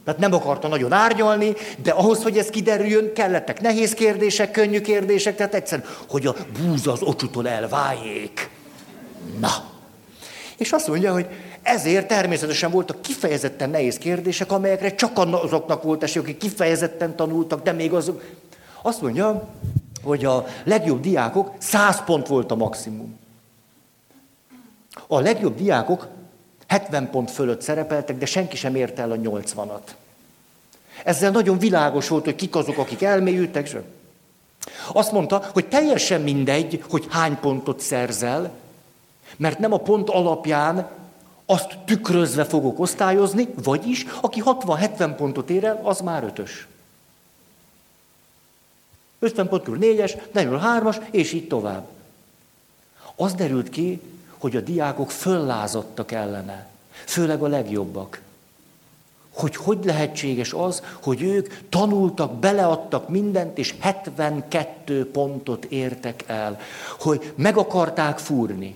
Tehát nem akarta nagyon árnyalni, de ahhoz, hogy ez kiderüljön, kellettek nehéz kérdések, könnyű kérdések, tehát egyszerűen, hogy a búza az ocsutól elváljék. Na. És azt mondja, hogy ezért természetesen voltak kifejezetten nehéz kérdések, amelyekre csak azoknak volt esély, akik kifejezetten tanultak, de még azok... Azt mondja, hogy a legjobb diákok 100 pont volt a maximum. A legjobb diákok 70 pont fölött szerepeltek, de senki sem érte el a 80-at. Ezzel nagyon világos volt, hogy kik azok, akik elmélyültek. És azt mondta, hogy teljesen mindegy, hogy hány pontot szerzel, mert nem a pont alapján azt tükrözve fogok osztályozni, vagyis aki 60-70 pontot ér el, az már ötös. 50 pont körül négyes, 43-as, és így tovább. Az derült ki, hogy a diákok föllázadtak ellene, főleg a legjobbak. Hogy hogy lehetséges az, hogy ők tanultak, beleadtak mindent, és 72 pontot értek el, hogy meg akarták fúrni.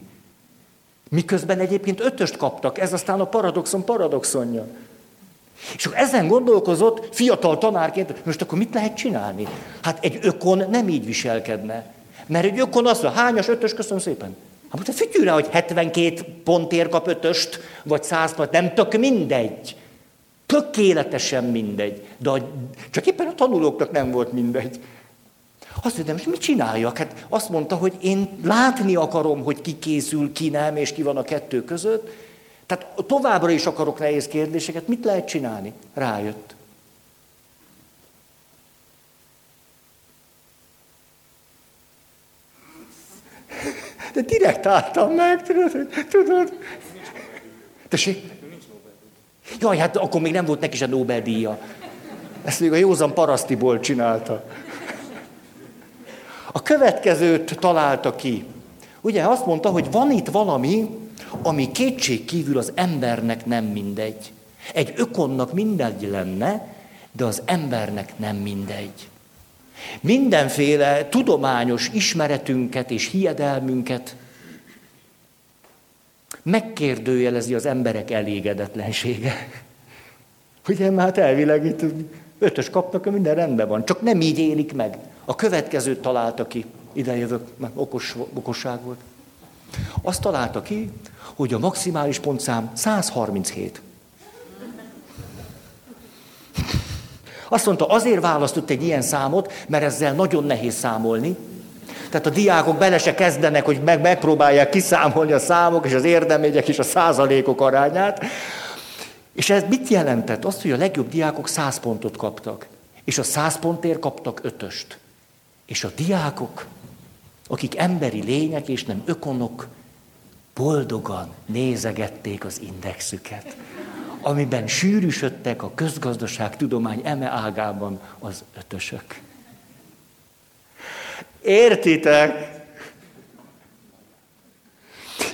Miközben egyébként ötöst kaptak, ez aztán a paradoxon paradoxonja. És akkor ezen gondolkozott fiatal tanárként, most akkor mit lehet csinálni? Hát egy ökon nem így viselkedne. Mert egy ökon azt mondja, hányas, ötös, köszönöm szépen. Hát most a fütyűre, hogy 72 pontért kap ötöst, vagy 100 pont, nem tök mindegy. Tökéletesen mindegy. De a, csak éppen a tanulóknak nem volt mindegy. Azt mondja, most mit csináljak? Hát azt mondta, hogy én látni akarom, hogy ki készül, ki nem, és ki van a kettő között. Tehát továbbra is akarok nehéz kérdéseket. Mit lehet csinálni? Rájött. De direkt álltam meg, tudod, tudod. Tessék? Jaj, hát akkor még nem volt neki se Nobel-díja. Ezt még a józan parasztiból csinálta. A következőt találta ki. Ugye azt mondta, hogy van itt valami, ami kétség kívül az embernek nem mindegy. Egy ökonnak mindegy lenne, de az embernek nem mindegy. Mindenféle tudományos ismeretünket és hiedelmünket megkérdőjelezi az emberek elégedetlensége. [laughs] Ugye, hát elvileg itt ötös kapnak, minden rendben van, csak nem így élik meg. A következőt találta ki, ide jövök, mert okos, okosság volt. Azt találta ki, hogy a maximális pontszám 137. Azt mondta, azért választott egy ilyen számot, mert ezzel nagyon nehéz számolni. Tehát a diákok bele se kezdenek, hogy meg, megpróbálják kiszámolni a számok és az érdemények és a százalékok arányát. És ez mit jelentett? Azt, hogy a legjobb diákok 100 pontot kaptak. És a 100 pontért kaptak ötöst. És a diákok, akik emberi lények és nem ökonok, boldogan nézegették az indexüket amiben sűrűsödtek a közgazdaság tudomány eme ágában az ötösök. Értitek?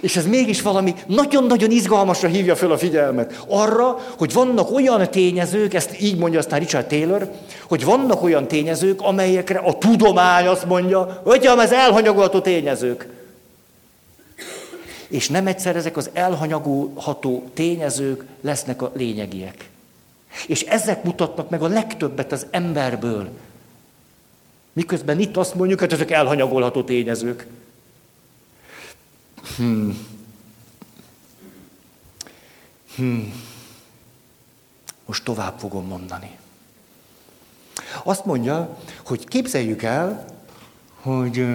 És ez mégis valami nagyon-nagyon izgalmasra hívja fel a figyelmet. Arra, hogy vannak olyan tényezők, ezt így mondja aztán Richard Taylor, hogy vannak olyan tényezők, amelyekre a tudomány azt mondja, hogy ez elhanyagolható tényezők. És nem egyszer ezek az elhanyagolható tényezők lesznek a lényegiek. És ezek mutatnak meg a legtöbbet az emberből. Miközben itt azt mondjuk, hogy ezek elhanyagolható tényezők. Hmm. Hmm. Most tovább fogom mondani. Azt mondja, hogy képzeljük el, hogy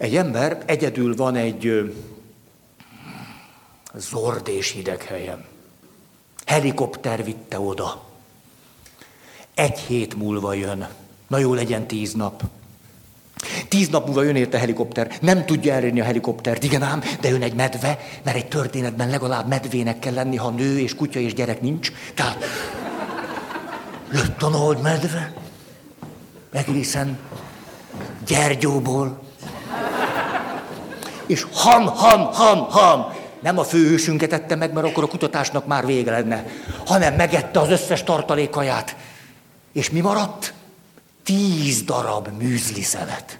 egy ember egyedül van egy zord és hideg helyen. Helikopter vitte oda. Egy hét múlva jön. Na jó legyen tíz nap. Tíz nap múlva jön érte helikopter. Nem tudja elérni a helikoptert, igen ám, de jön egy medve, mert egy történetben legalább medvének kell lenni, ha nő és kutya és gyerek nincs. Tehát jött a nagy medve, egészen Gyergyóból, és ham, ham, ham, ham. Nem a főhősünket ette meg, mert akkor a kutatásnak már vége lenne, hanem megette az összes tartalékaját. És mi maradt? Tíz darab műzli szelet.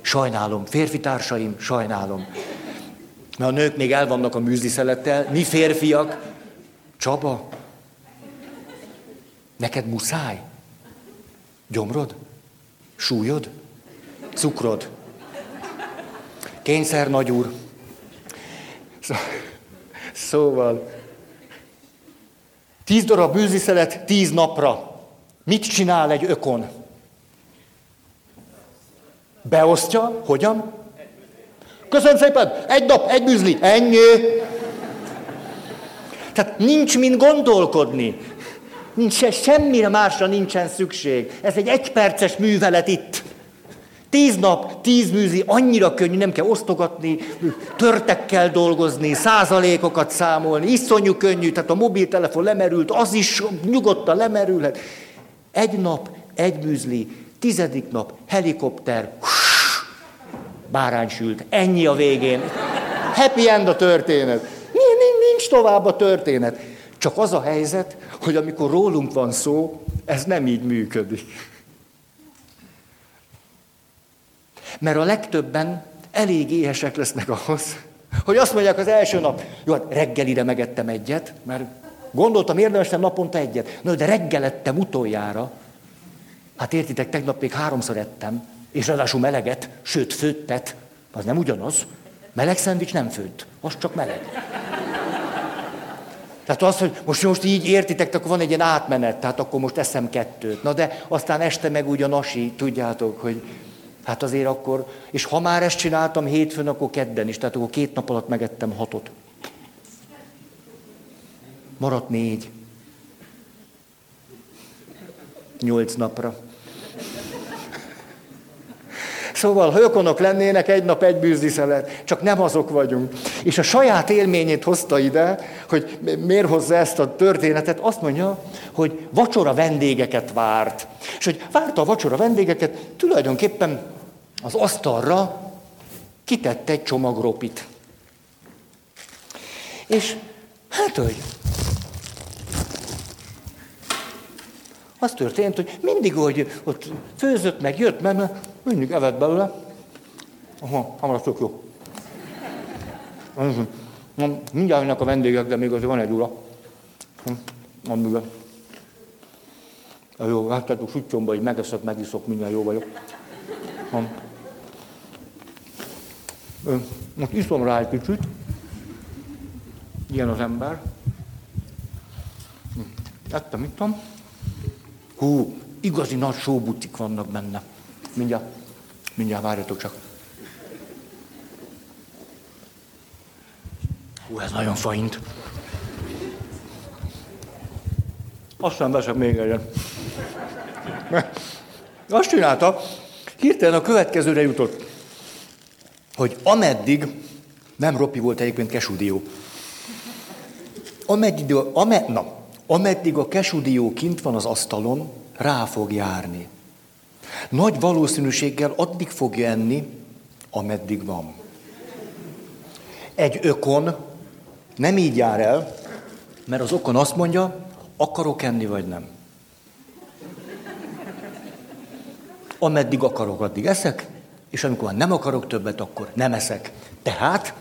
Sajnálom, férfi társaim, sajnálom. Mert a nők még el vannak a műzli szelettel, mi férfiak, Csaba, neked muszáj? Gyomrod? Súlyod? Cukrod? Kényszer nagyúr. Szóval, tíz darab bűziszelet tíz napra. Mit csinál egy ökon? Beosztja, hogyan? Köszönöm szépen, egy nap, egy műzli, ennyi. Tehát nincs mind gondolkodni. Nincs, semmire másra nincsen szükség. Ez egy egyperces művelet itt. Tíz nap, tíz műzi, annyira könnyű, nem kell osztogatni, törtekkel dolgozni, százalékokat számolni, iszonyú könnyű, tehát a mobiltelefon lemerült, az is nyugodtan lemerülhet. Egy nap, egy műzli, tizedik nap, helikopter, bárány sült. Ennyi a végén. Happy end a történet. Nincs tovább a történet. Csak az a helyzet, hogy amikor rólunk van szó, ez nem így működik. Mert a legtöbben elég éhesek lesznek ahhoz, hogy azt mondják az első nap, jó, hát reggelire megettem egyet, mert gondoltam, érdemes nem naponta egyet. No, de reggel ettem utoljára. Hát értitek, tegnap még háromszor ettem, és ráadásul meleget, sőt főttet, az nem ugyanaz. Meleg szendvics nem főtt, az csak meleg. Tehát az, hogy most, most így értitek, akkor van egy ilyen átmenet, tehát akkor most eszem kettőt. Na de aztán este meg úgy a nasi, tudjátok, hogy Hát azért akkor, és ha már ezt csináltam hétfőn, akkor kedden is, tehát akkor két nap alatt megettem hatot. Maradt négy. Nyolc napra. Szóval, ha ökonok lennének, egy nap egy bűzdiszelet, csak nem azok vagyunk. És a saját élményét hozta ide, hogy miért hozza ezt a történetet, azt mondja, hogy vacsora vendégeket várt. És hogy várta a vacsora vendégeket, tulajdonképpen az asztalra kitette egy csomag ropit. És hát, hogy az történt, hogy mindig, hogy ott főzött, meg jött, meg mindig evett belőle. Aha, hamarabb tök jó. Mindjárt jönnek a vendégek, de még azért van egy ura. Van még. Jó, látjátok, süttyomba, hogy megeszek, megiszok, minden jó vagyok. Most iszom rá egy kicsit. Ilyen az ember. Ettem, ittam. Hú, igazi nagy sóbutik vannak benne. Mindjárt, mindjárt várjatok csak. Hú, ez nagyon faint. Aztán veszek még egyet. Azt csinálta, hirtelen a következőre jutott, hogy ameddig, nem Ropi volt egyébként kesudió, ameddig, ame, na, ameddig a kesudió kint van az asztalon, rá fog járni. Nagy valószínűséggel addig fogja enni, ameddig van. Egy ökon nem így jár el, mert az okon azt mondja, akarok enni vagy nem. Ameddig akarok, addig eszek, és amikor nem akarok többet, akkor nem eszek. Tehát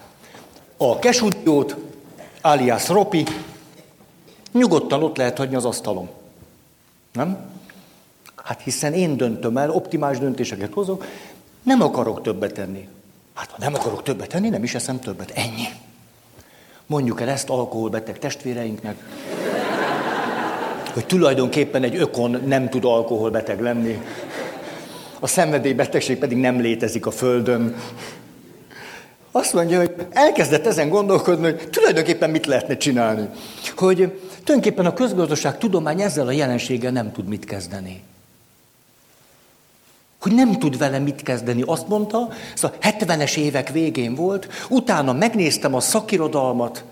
a kesudiót, alias Ropi, nyugodtan ott lehet hagyni az asztalon. Nem? Hát hiszen én döntöm el, optimális döntéseket hozok, nem akarok többet tenni. Hát ha nem akarok többet tenni, nem is eszem többet. Ennyi. Mondjuk el ezt alkoholbeteg testvéreinknek, hogy tulajdonképpen egy ökon nem tud alkoholbeteg lenni, a szenvedélybetegség pedig nem létezik a Földön. Azt mondja, hogy elkezdett ezen gondolkodni, hogy tulajdonképpen mit lehetne csinálni. Hogy tulajdonképpen a közgazdaság tudomány ezzel a jelenséggel nem tud mit kezdeni. Hogy nem tud vele mit kezdeni. Azt mondta, ez a 70-es évek végén volt, utána megnéztem a szakirodalmat,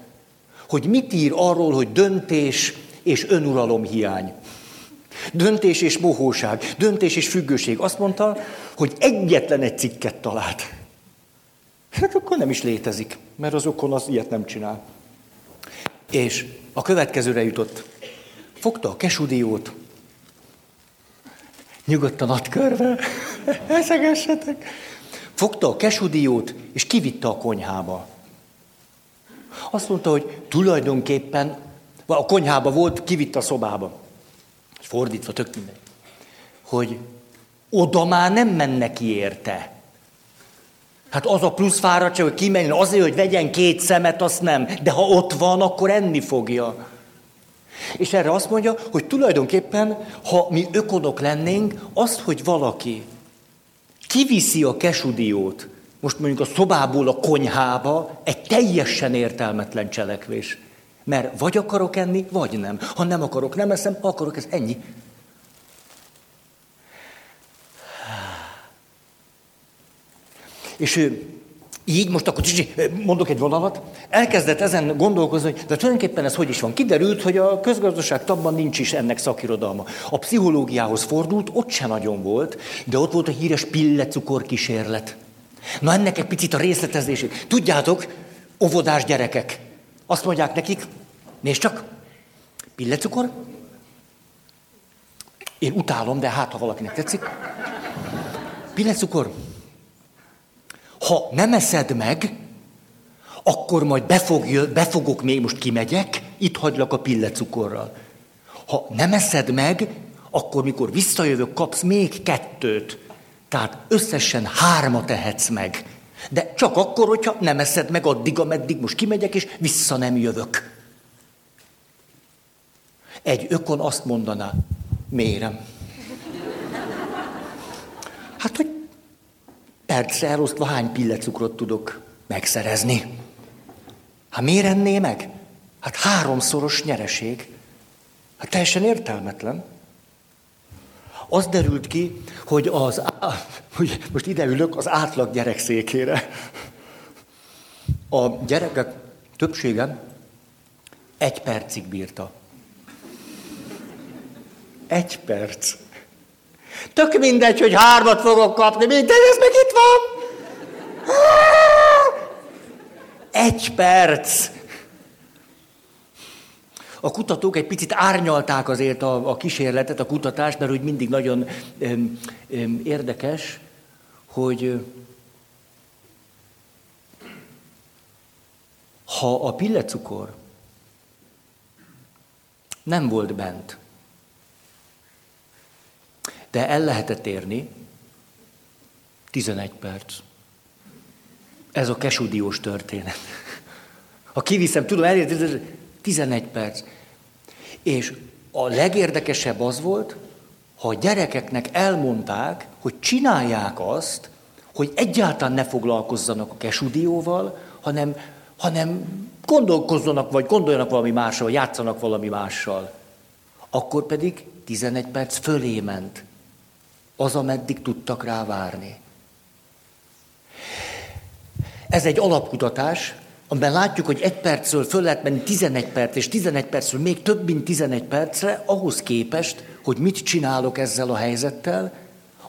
hogy mit ír arról, hogy döntés és önuralom hiány. Döntés és mohóság, döntés és függőség. Azt mondta, hogy egyetlen egy cikket talált. Hát akkor nem is létezik, mert az okon az ilyet nem csinál. És a következőre jutott. Fogta a kesudiót, nyugodtan ad körbe, [laughs] eszegessetek. Fogta a kesudiót, és kivitte a konyhába. Azt mondta, hogy tulajdonképpen, a konyhába volt, kivitte a szobába fordítva, tök mindegy, hogy oda már nem mennek ki érte. Hát az a plusz fáradtság, hogy kimenjen azért, hogy vegyen két szemet, azt nem. De ha ott van, akkor enni fogja. És erre azt mondja, hogy tulajdonképpen, ha mi ökonok lennénk, azt, hogy valaki kiviszi a kesudiót, most mondjuk a szobából a konyhába, egy teljesen értelmetlen cselekvés. Mert vagy akarok enni, vagy nem. Ha nem akarok, nem eszem, akarok, ez ennyi. És ő így most akkor mondok egy vonalat, elkezdett ezen gondolkozni, hogy de tulajdonképpen ez hogy is van. Kiderült, hogy a közgazdaság tabban nincs is ennek szakirodalma. A pszichológiához fordult, ott se nagyon volt, de ott volt a híres pillecukor kísérlet. Na ennek egy picit a részletezését. Tudjátok, óvodás gyerekek, azt mondják nekik, nézd csak, pillecukor. Én utálom, de hát, ha valakinek tetszik. Pillecukor. Ha nem eszed meg, akkor majd befog, befogok még, most kimegyek, itt hagylak a pillecukorral. Ha nem eszed meg, akkor mikor visszajövök, kapsz még kettőt. Tehát összesen hármat tehetsz meg. De csak akkor, hogyha nem eszed meg addig, ameddig most kimegyek, és vissza nem jövök. Egy ökon azt mondaná, mérem. Hát, hogy percre elosztva hány pillecukrot tudok megszerezni? Hát miért enné meg? Hát háromszoros nyereség. Hát teljesen értelmetlen. Az derült ki, hogy az, hogy most ide ülök az átlag gyerek székére. A gyerekek többsége egy percig bírta. Egy perc. Tök mindegy, hogy hármat fogok kapni, mindegy, ez meg itt van. Egy perc. A kutatók egy picit árnyalták azért a, a kísérletet, a kutatást, mert úgy mindig nagyon öm, öm, érdekes, hogy ha a pillecukor nem volt bent, de el lehetett érni, 11 perc. Ez a kesudiós történet. Ha kiviszem, tudom, elérni, 11 perc. És a legérdekesebb az volt, ha a gyerekeknek elmondták, hogy csinálják azt, hogy egyáltalán ne foglalkozzanak a kesudióval, hanem, hanem gondolkozzanak, vagy gondoljanak valami mással, vagy játszanak valami mással. Akkor pedig 11 perc fölé ment. Az, ameddig tudtak rá várni. Ez egy alapkutatás, amiben látjuk, hogy egy percről föl lehet menni 11 perc, és 11 percről még több, mint 11 percre, ahhoz képest, hogy mit csinálok ezzel a helyzettel,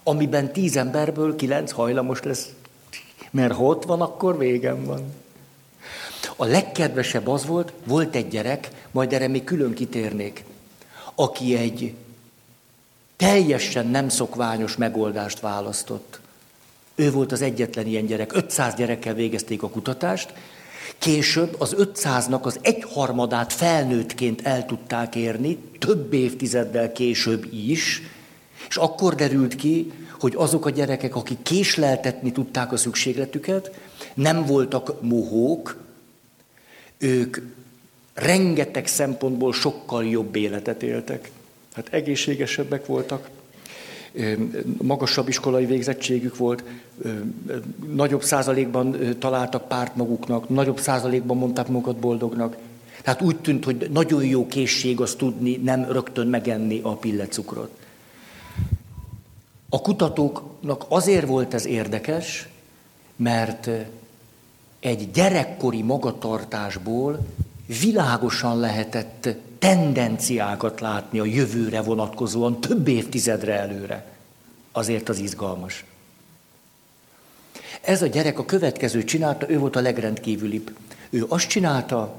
amiben 10 emberből 9 hajlamos lesz. Mert ha ott van, akkor végem van. A legkedvesebb az volt, volt egy gyerek, majd erre még külön kitérnék, aki egy teljesen nem szokványos megoldást választott. Ő volt az egyetlen ilyen gyerek. 500 gyerekkel végezték a kutatást, Később az 500-nak az egyharmadát felnőttként el tudták érni, több évtizeddel később is, és akkor derült ki, hogy azok a gyerekek, akik késleltetni tudták a szükségletüket, nem voltak mohók, ők rengeteg szempontból sokkal jobb életet éltek. Hát egészségesebbek voltak, magasabb iskolai végzettségük volt, nagyobb százalékban találtak párt maguknak, nagyobb százalékban mondták magukat boldognak. Tehát úgy tűnt, hogy nagyon jó készség az tudni, nem rögtön megenni a pillecukrot. A kutatóknak azért volt ez érdekes, mert egy gyerekkori magatartásból világosan lehetett tendenciákat látni a jövőre vonatkozóan több évtizedre előre. Azért az izgalmas. Ez a gyerek a következő csinálta, ő volt a legrendkívülibb. Ő azt csinálta,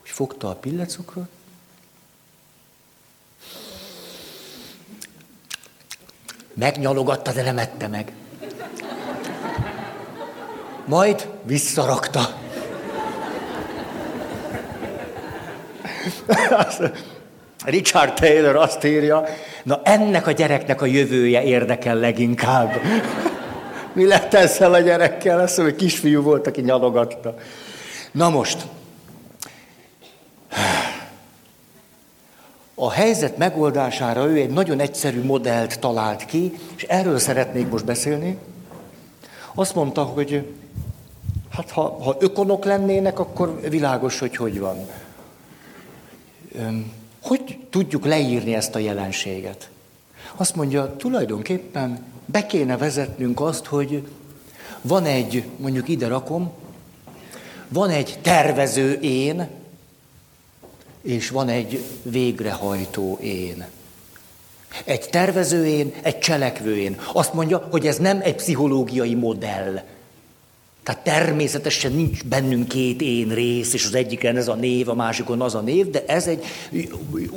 hogy fogta a pillecukrot, megnyalogatta, de nem ette meg. Majd visszarakta. Richard Taylor azt írja, na ennek a gyereknek a jövője érdekel leginkább. Mi lett ezzel a gyerekkel? Azt mondja, hogy kisfiú volt, aki nyalogatta. Na most, a helyzet megoldására ő egy nagyon egyszerű modellt talált ki, és erről szeretnék most beszélni. Azt mondta, hogy hát ha, ha ökonok lennének, akkor világos, hogy hogy van. Hogy tudjuk leírni ezt a jelenséget? Azt mondja, tulajdonképpen be kéne vezetnünk azt, hogy van egy, mondjuk ide rakom, van egy tervező én, és van egy végrehajtó én. Egy tervező én, egy cselekvő én. Azt mondja, hogy ez nem egy pszichológiai modell, tehát természetesen nincs bennünk két én rész, és az egyiken ez a név, a másikon az a név, de ez egy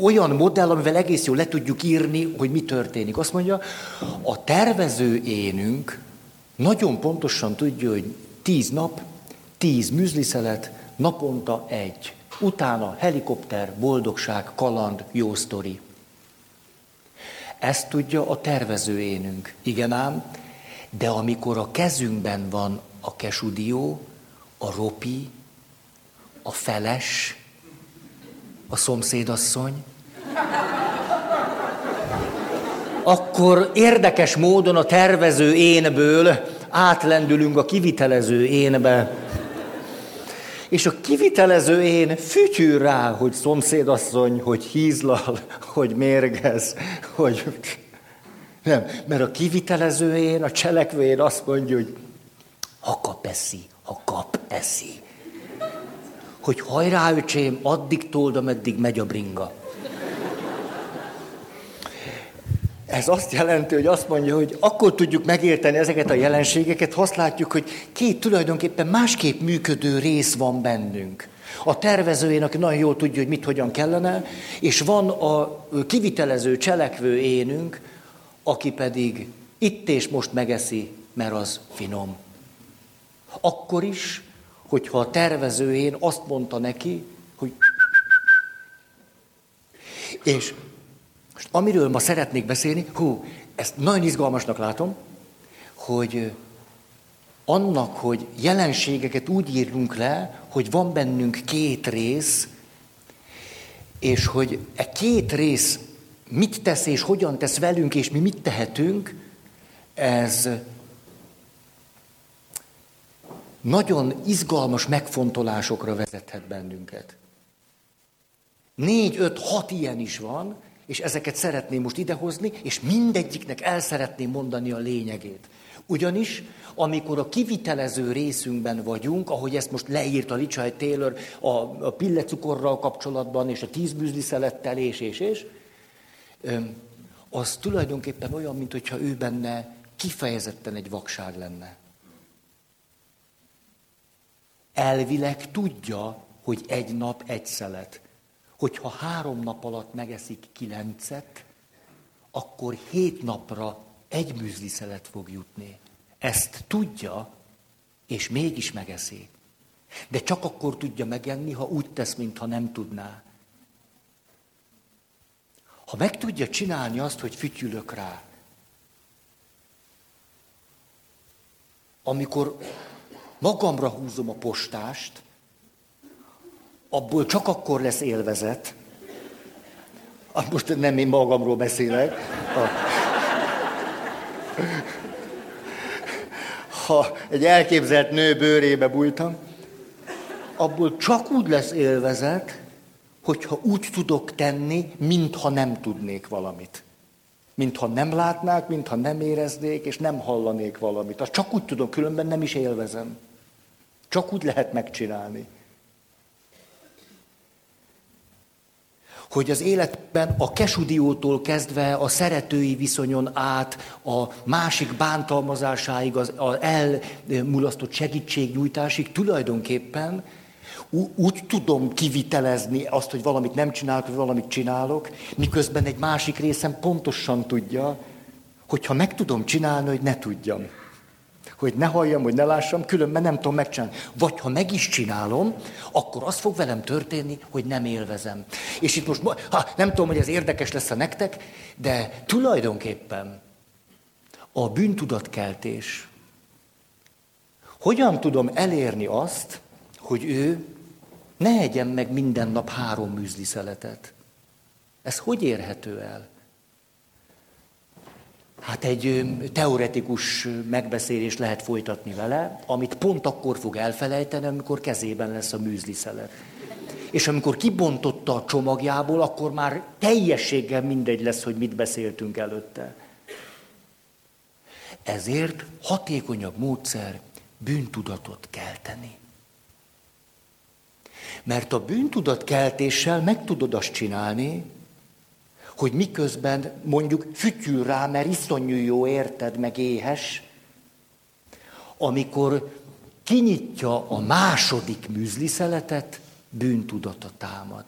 olyan modell, amivel egész jól le tudjuk írni, hogy mi történik. Azt mondja, a tervező énünk nagyon pontosan tudja, hogy tíz nap, tíz műzliszelet, naponta egy. Utána helikopter, boldogság, kaland, jó sztori. Ezt tudja a tervező énünk. Igen ám, de amikor a kezünkben van a kesudió, a ropi, a feles, a szomszédasszony, akkor érdekes módon a tervező énből átlendülünk a kivitelező énbe. És a kivitelező én fütyül rá, hogy szomszédasszony, hogy hízlal, hogy mérgez, hogy Nem, mert a kivitelezőjén, a cselekvőjén azt mondja, hogy ha kap eszi, ha kap eszi. Hogy hajrá, öcsém, addig told, ameddig megy a bringa. Ez azt jelenti, hogy azt mondja, hogy akkor tudjuk megérteni ezeket a jelenségeket, ha azt látjuk, hogy két tulajdonképpen másképp működő rész van bennünk. A tervezőjén, aki nagyon jól tudja, hogy mit, hogyan kellene, és van a kivitelező, cselekvő énünk, aki pedig itt és most megeszi, mert az finom. Akkor is, hogyha a tervezőjén azt mondta neki, hogy... És most amiről ma szeretnék beszélni, hú, ezt nagyon izgalmasnak látom, hogy annak, hogy jelenségeket úgy írunk le, hogy van bennünk két rész, és hogy e két rész mit tesz és hogyan tesz velünk, és mi mit tehetünk, ez nagyon izgalmas megfontolásokra vezethet bennünket. Négy, öt, hat ilyen is van, és ezeket szeretném most idehozni, és mindegyiknek el szeretném mondani a lényegét. Ugyanis, amikor a kivitelező részünkben vagyunk, ahogy ezt most leírta Lichai Taylor a, a pillecukorral kapcsolatban, és a tíz szelettel, és, és, és, az tulajdonképpen olyan, mintha ő benne kifejezetten egy vakság lenne. Elvileg tudja, hogy egy nap egy szelet. Hogyha három nap alatt megeszik kilencet, akkor hét napra egy műzliszelet fog jutni. Ezt tudja, és mégis megeszi. De csak akkor tudja megenni, ha úgy tesz, mintha nem tudná. Ha meg tudja csinálni azt, hogy fütyülök rá, amikor magamra húzom a postást, abból csak akkor lesz élvezet, most nem én magamról beszélek, ha egy elképzelt nő bőrébe bújtam, abból csak úgy lesz élvezet, hogyha úgy tudok tenni, mintha nem tudnék valamit. Mintha nem látnák, mintha nem éreznék, és nem hallanék valamit. Azt csak úgy tudom, különben nem is élvezem. Csak úgy lehet megcsinálni. hogy az életben a kesudiótól kezdve a szeretői viszonyon át a másik bántalmazásáig, az, az elmulasztott segítségnyújtásig tulajdonképpen úgy tudom kivitelezni azt, hogy valamit nem csinálok, vagy valamit csinálok, miközben egy másik részem pontosan tudja, hogyha meg tudom csinálni, hogy ne tudjam hogy ne halljam, hogy ne lássam, különben nem tudom megcsinálni. Vagy ha meg is csinálom, akkor az fog velem történni, hogy nem élvezem. És itt most, ha, nem tudom, hogy ez érdekes lesz a nektek, de tulajdonképpen a bűntudatkeltés, hogyan tudom elérni azt, hogy ő ne egyen meg minden nap három műzliszeletet? Ez hogy érhető el? Hát egy teoretikus megbeszélés lehet folytatni vele, amit pont akkor fog elfelejteni, amikor kezében lesz a műzliszelet. És amikor kibontotta a csomagjából, akkor már teljességgel mindegy lesz, hogy mit beszéltünk előtte. Ezért hatékonyabb módszer bűntudatot kelteni. Mert a bűntudatkeltéssel meg tudod azt csinálni, hogy miközben mondjuk fütyül rá, mert iszonyú jó érted, meg éhes, amikor kinyitja a második műzliszeletet, bűntudata támad.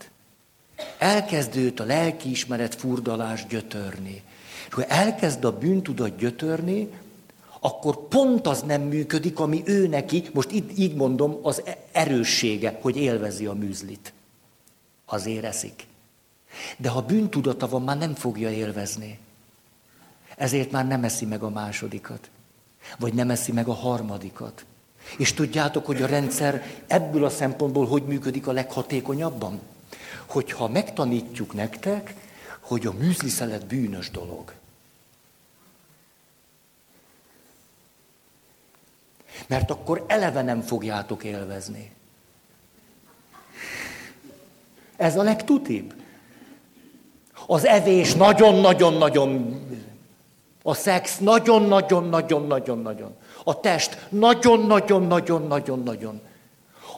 Elkezd a lelkiismeret furdalás gyötörni. És ha elkezd a bűntudat gyötörni, akkor pont az nem működik, ami ő neki, most így, így mondom, az erőssége, hogy élvezi a műzlit. Azért eszik. De ha bűntudata van, már nem fogja élvezni. Ezért már nem eszi meg a másodikat. Vagy nem eszi meg a harmadikat. És tudjátok, hogy a rendszer ebből a szempontból hogy működik a leghatékonyabban? Hogyha megtanítjuk nektek, hogy a műzliszelet bűnös dolog. Mert akkor eleve nem fogjátok élvezni. Ez a legtutibb. Az evés nagyon-nagyon-nagyon... A szex nagyon-nagyon-nagyon-nagyon-nagyon. A test nagyon-nagyon-nagyon-nagyon-nagyon.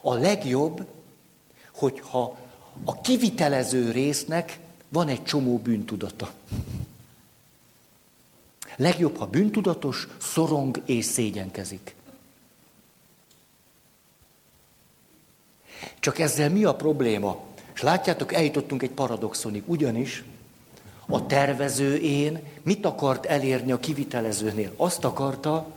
A legjobb, hogyha a kivitelező résznek van egy csomó bűntudata. Legjobb, ha bűntudatos, szorong és szégyenkezik. Csak ezzel mi a probléma? És látjátok, eljutottunk egy paradoxonig. Ugyanis a tervező én mit akart elérni a kivitelezőnél? Azt akarta,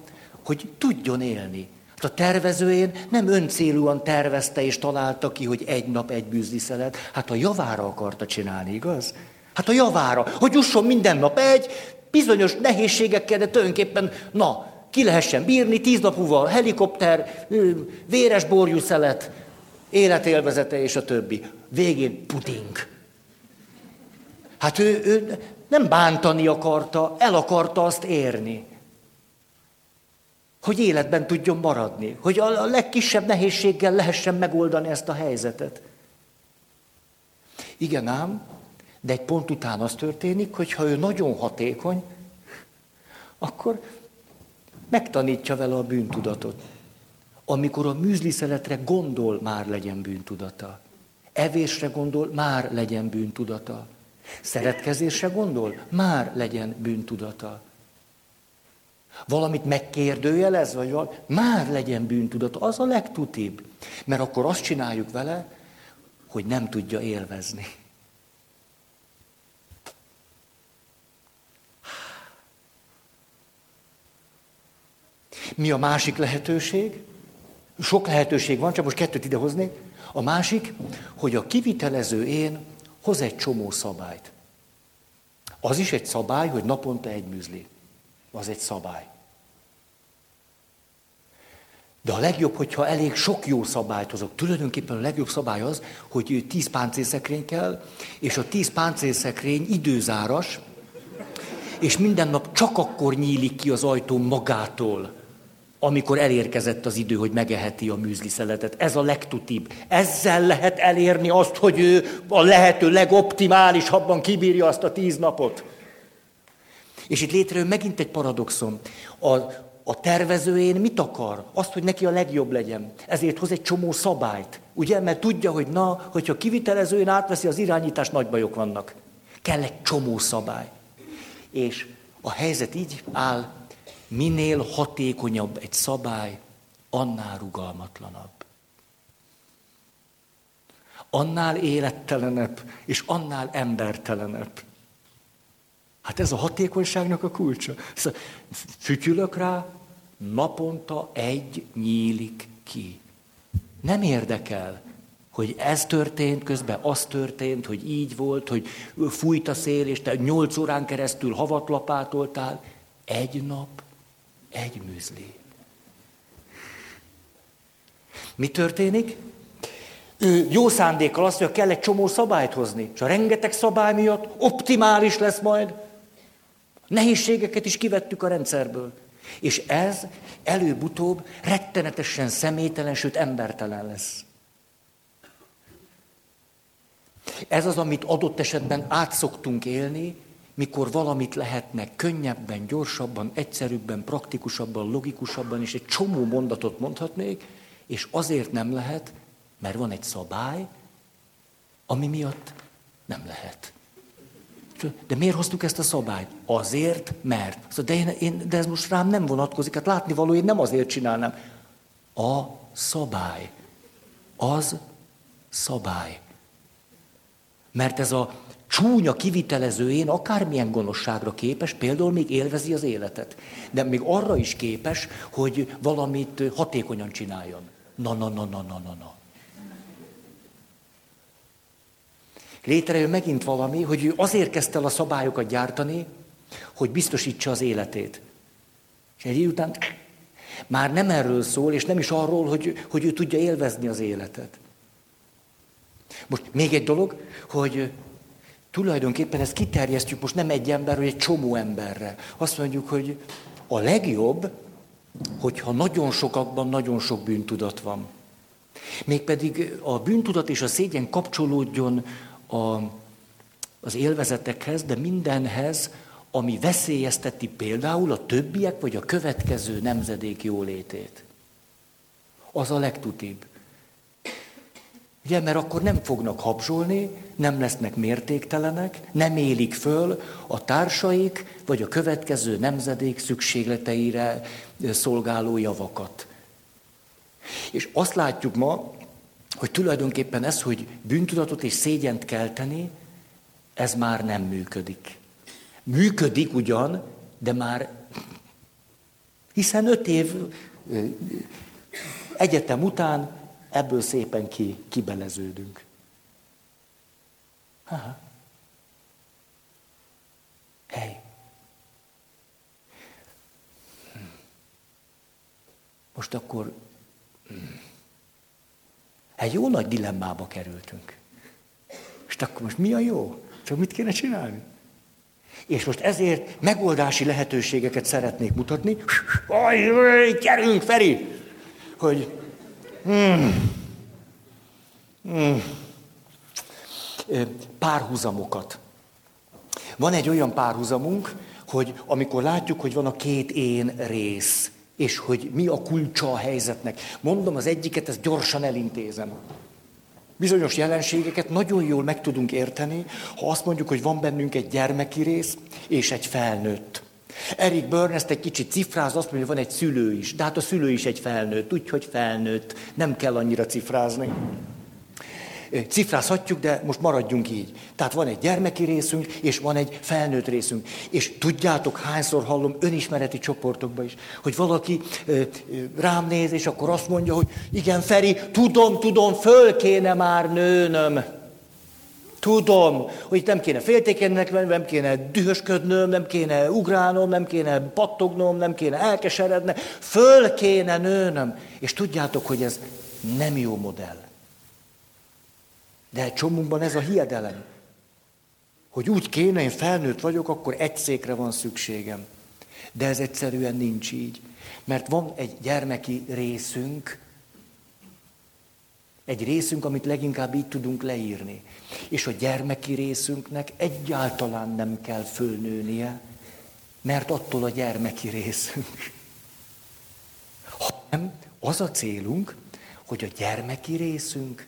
hogy tudjon élni. Hát a tervező én nem öncélúan tervezte és találta ki, hogy egy nap egy bűzliszelet. Hát a javára akarta csinálni, igaz? Hát a javára, hogy jusson minden nap egy, bizonyos nehézségekkel, de tulajdonképpen, na, ki lehessen bírni, tíz nap múlva helikopter, véres borjúszelet, életélvezete és a többi. Végén puding. Hát ő, ő nem bántani akarta, el akarta azt érni. Hogy életben tudjon maradni, hogy a legkisebb nehézséggel lehessen megoldani ezt a helyzetet. Igen ám, de egy pont után az történik, hogy ha ő nagyon hatékony, akkor megtanítja vele a bűntudatot. Amikor a műzliszeletre gondol, már legyen bűntudata. Evésre gondol, már legyen bűntudata. Szeretkezésre gondol, már legyen bűntudata. Valamit megkérdőjelez, vagy valami, már legyen bűntudata. Az a legtutibb. Mert akkor azt csináljuk vele, hogy nem tudja élvezni. Mi a másik lehetőség? Sok lehetőség van, csak most kettőt idehoznék. A másik, hogy a kivitelező én hoz egy csomó szabályt. Az is egy szabály, hogy naponta egy műzli. Az egy szabály. De a legjobb, hogyha elég sok jó szabályt hozok. Tulajdonképpen a legjobb szabály az, hogy tíz páncélszekrény kell, és a tíz páncélszekrény időzáras, és minden nap csak akkor nyílik ki az ajtó magától, amikor elérkezett az idő, hogy megeheti a műzli szeletet. Ez a legtutibb. Ezzel lehet elérni azt, hogy ő a lehető legoptimálisabban kibírja azt a tíz napot. És itt létrejön megint egy paradoxon. A, a tervezőjén mit akar? Azt, hogy neki a legjobb legyen. Ezért hoz egy csomó szabályt. Ugye? Mert tudja, hogy na, hogyha kivitelezőjén átveszi az irányítást, nagy bajok vannak. Kell egy csomó szabály. És a helyzet így áll, minél hatékonyabb egy szabály, annál rugalmatlanabb. Annál élettelenebb, és annál embertelenebb. Hát ez a hatékonyságnak a kulcsa. Szóval fütyülök rá, naponta egy nyílik ki. Nem érdekel, hogy ez történt, közben az történt, hogy így volt, hogy fújt a szél, és te nyolc órán keresztül havat lapátoltál. Egy nap egy műzli. Mi történik? Ő jó szándékkal azt mondja, kell egy csomó szabályt hozni, és a rengeteg szabály miatt optimális lesz majd. Nehézségeket is kivettük a rendszerből. És ez előbb-utóbb rettenetesen személytelen, sőt embertelen lesz. Ez az, amit adott esetben átszoktunk élni, mikor valamit lehetne könnyebben, gyorsabban, egyszerűbben, praktikusabban, logikusabban, és egy csomó mondatot mondhatnék, és azért nem lehet, mert van egy szabály, ami miatt nem lehet. De miért hoztuk ezt a szabályt? Azért, mert. De, én, én, de ez most rám nem vonatkozik, hát látni való, én nem azért csinálnám. A szabály. Az szabály. Mert ez a csúnya kivitelezőjén akármilyen gonoszságra képes, például még élvezi az életet. De még arra is képes, hogy valamit hatékonyan csináljon. Na, na, na, na, na, na, na. Létrejön megint valami, hogy ő azért kezdte el a szabályokat gyártani, hogy biztosítsa az életét. És egy után már nem erről szól, és nem is arról, hogy, hogy ő tudja élvezni az életet. Most még egy dolog, hogy tulajdonképpen ezt kiterjesztjük most nem egy emberre, vagy egy csomó emberre. Azt mondjuk, hogy a legjobb, hogyha nagyon sokakban nagyon sok bűntudat van. Mégpedig a bűntudat és a szégyen kapcsolódjon a, az élvezetekhez, de mindenhez, ami veszélyezteti például a többiek vagy a következő nemzedék jólétét. Az a legtutibb. Ugye, mert akkor nem fognak habzsolni, nem lesznek mértéktelenek, nem élik föl a társaik vagy a következő nemzedék szükségleteire szolgáló javakat. És azt látjuk ma, hogy tulajdonképpen ez, hogy bűntudatot és szégyent kelteni, ez már nem működik. Működik ugyan, de már hiszen öt év egyetem után ebből szépen ki, kibeleződünk. Ha. Hely. Most akkor egy jó nagy dilemmába kerültünk. És akkor most mi a jó? Csak mit kéne csinálni? És most ezért megoldási lehetőségeket szeretnék mutatni. Aj, gyerünk, Feri! Hogy hmm, hmm, párhuzamokat. Van egy olyan párhuzamunk, hogy amikor látjuk, hogy van a két én rész, és hogy mi a kulcsa a helyzetnek. Mondom az egyiket, ezt gyorsan elintézem. Bizonyos jelenségeket nagyon jól meg tudunk érteni, ha azt mondjuk, hogy van bennünk egy gyermeki rész és egy felnőtt. Eric Byrne ezt egy kicsit cifráz, azt mondja, van egy szülő is. De hát a szülő is egy felnőtt, úgyhogy felnőtt. Nem kell annyira cifrázni cifrázhatjuk, de most maradjunk így. Tehát van egy gyermeki részünk, és van egy felnőtt részünk. És tudjátok, hányszor hallom önismereti csoportokban is, hogy valaki rám néz, és akkor azt mondja, hogy igen, Feri, tudom, tudom, föl kéne már nőnöm. Tudom, hogy nem kéne féltékenynek lenni, nem kéne dühösködnöm, nem kéne ugrálnom, nem kéne pattognom, nem kéne elkeseredni, föl kéne nőnöm. És tudjátok, hogy ez nem jó modell. De egy csomóban ez a hiedelem, hogy úgy kéne, én felnőtt vagyok, akkor egy székre van szükségem. De ez egyszerűen nincs így. Mert van egy gyermeki részünk, egy részünk, amit leginkább így tudunk leírni. És a gyermeki részünknek egyáltalán nem kell fölnőnie, mert attól a gyermeki részünk. Hanem az a célunk, hogy a gyermeki részünk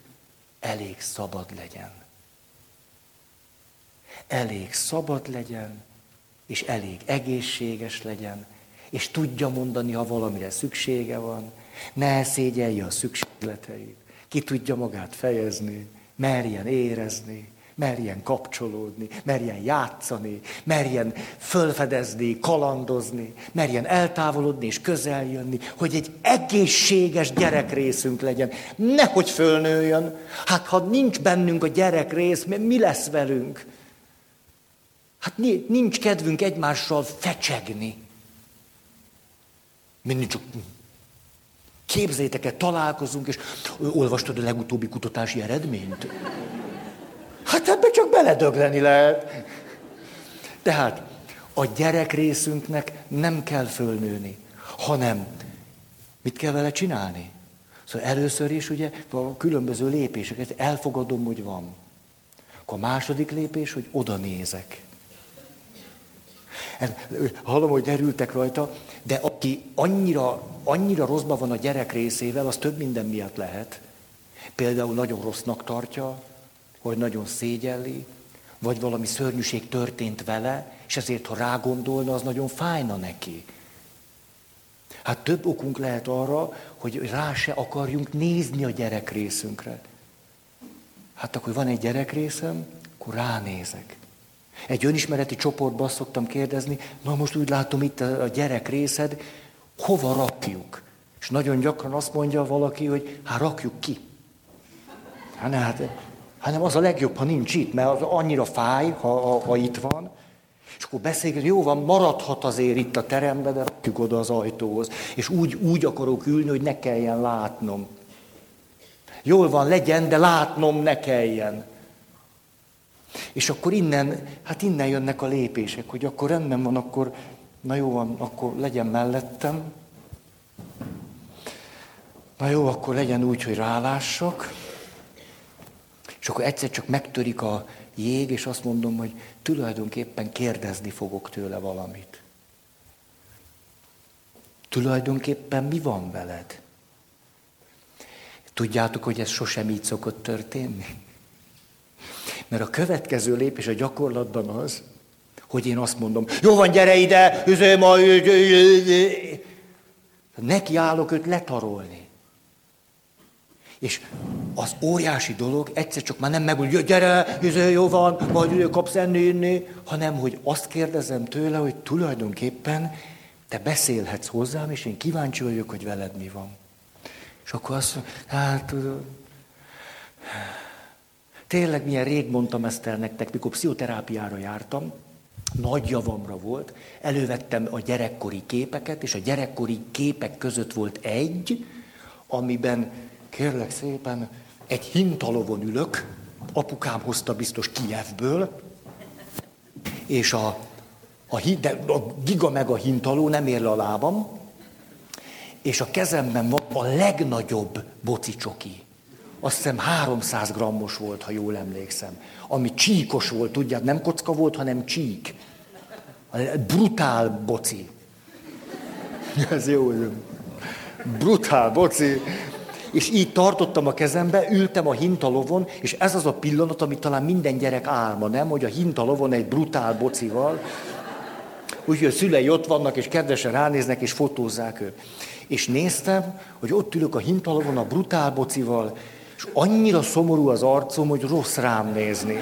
elég szabad legyen. Elég szabad legyen, és elég egészséges legyen, és tudja mondani, ha valamire szüksége van, ne szégyelje a szükségleteit, ki tudja magát fejezni, merjen érezni, merjen kapcsolódni, merjen játszani, merjen fölfedezni, kalandozni, merjen eltávolodni és közel jönni, hogy egy egészséges gyerekrészünk legyen. Nehogy fölnőjön. Hát ha nincs bennünk a gyerekrész, mi lesz velünk? Hát nincs kedvünk egymással fecsegni. Mindig csak képzétek el, találkozunk, és olvastad a legutóbbi kutatási eredményt? Hát ebbe csak beledögleni lehet. Tehát a gyerek részünknek nem kell fölnőni, hanem mit kell vele csinálni? Szóval először is ugye a különböző lépéseket elfogadom, hogy van. Akkor a második lépés, hogy oda nézek. Hallom, hogy derültek rajta, de aki annyira, annyira rosszban van a gyerek részével, az több minden miatt lehet. Például nagyon rossznak tartja, hogy nagyon szégyelli, vagy valami szörnyűség történt vele, és ezért, ha rágondolna, az nagyon fájna neki. Hát több okunk lehet arra, hogy rá se akarjunk nézni a gyerek részünkre. Hát akkor van egy gyerek részem, akkor ránézek. Egy önismereti csoportban azt szoktam kérdezni, na most úgy látom itt a gyerek részed, hova rakjuk? És nagyon gyakran azt mondja valaki, hogy hát rakjuk ki. Hát, hát hanem az a legjobb, ha nincs itt, mert az annyira fáj, ha, ha, ha itt van. És akkor beszélgetünk, jó van, maradhat azért itt a teremben, de rakjuk oda az ajtóhoz. És úgy, úgy akarok ülni, hogy ne kelljen látnom. Jól van, legyen, de látnom ne kelljen. És akkor innen, hát innen jönnek a lépések, hogy akkor rendben van, akkor, na jó akkor legyen mellettem. Na jó, akkor legyen úgy, hogy rálássak. És akkor egyszer csak megtörik a jég, és azt mondom, hogy tulajdonképpen kérdezni fogok tőle valamit. Tulajdonképpen mi van veled? Tudjátok, hogy ez sosem így szokott történni? Mert a következő lépés a gyakorlatban az, hogy én azt mondom, jó van, gyere ide, üzé ma, neki állok őt letarolni. És az óriási dolog egyszer csak már nem meg, gyere, üzé, jó van, majd kapsz enni, inni, hanem hogy azt kérdezem tőle, hogy tulajdonképpen te beszélhetsz hozzám, és én kíváncsi vagyok, hogy veled mi van. És akkor azt mondja, hát tudod, tényleg milyen rég mondtam ezt el nektek, mikor pszichoterápiára jártam, nagy javamra volt, elővettem a gyerekkori képeket, és a gyerekkori képek között volt egy, amiben, kérlek szépen, egy hintalovon ülök, apukám hozta biztos Kijevből, és a, a, de a giga meg a hintaló nem ér le a lábam, és a kezemben van a legnagyobb bocicsoki. Azt hiszem 300 grammos volt, ha jól emlékszem. Ami csíkos volt, tudják, nem kocka volt, hanem csík. Brutál boci. [laughs] Ez jó, brutál boci. És így tartottam a kezembe, ültem a hintalovon, és ez az a pillanat, amit talán minden gyerek álma, nem? Hogy a hintalovon egy brutál bocival, úgyhogy a szülei ott vannak, és kedvesen ránéznek, és fotózzák őt. És néztem, hogy ott ülök a hintalovon a brutál bocival, és annyira szomorú az arcom, hogy rossz rám nézni.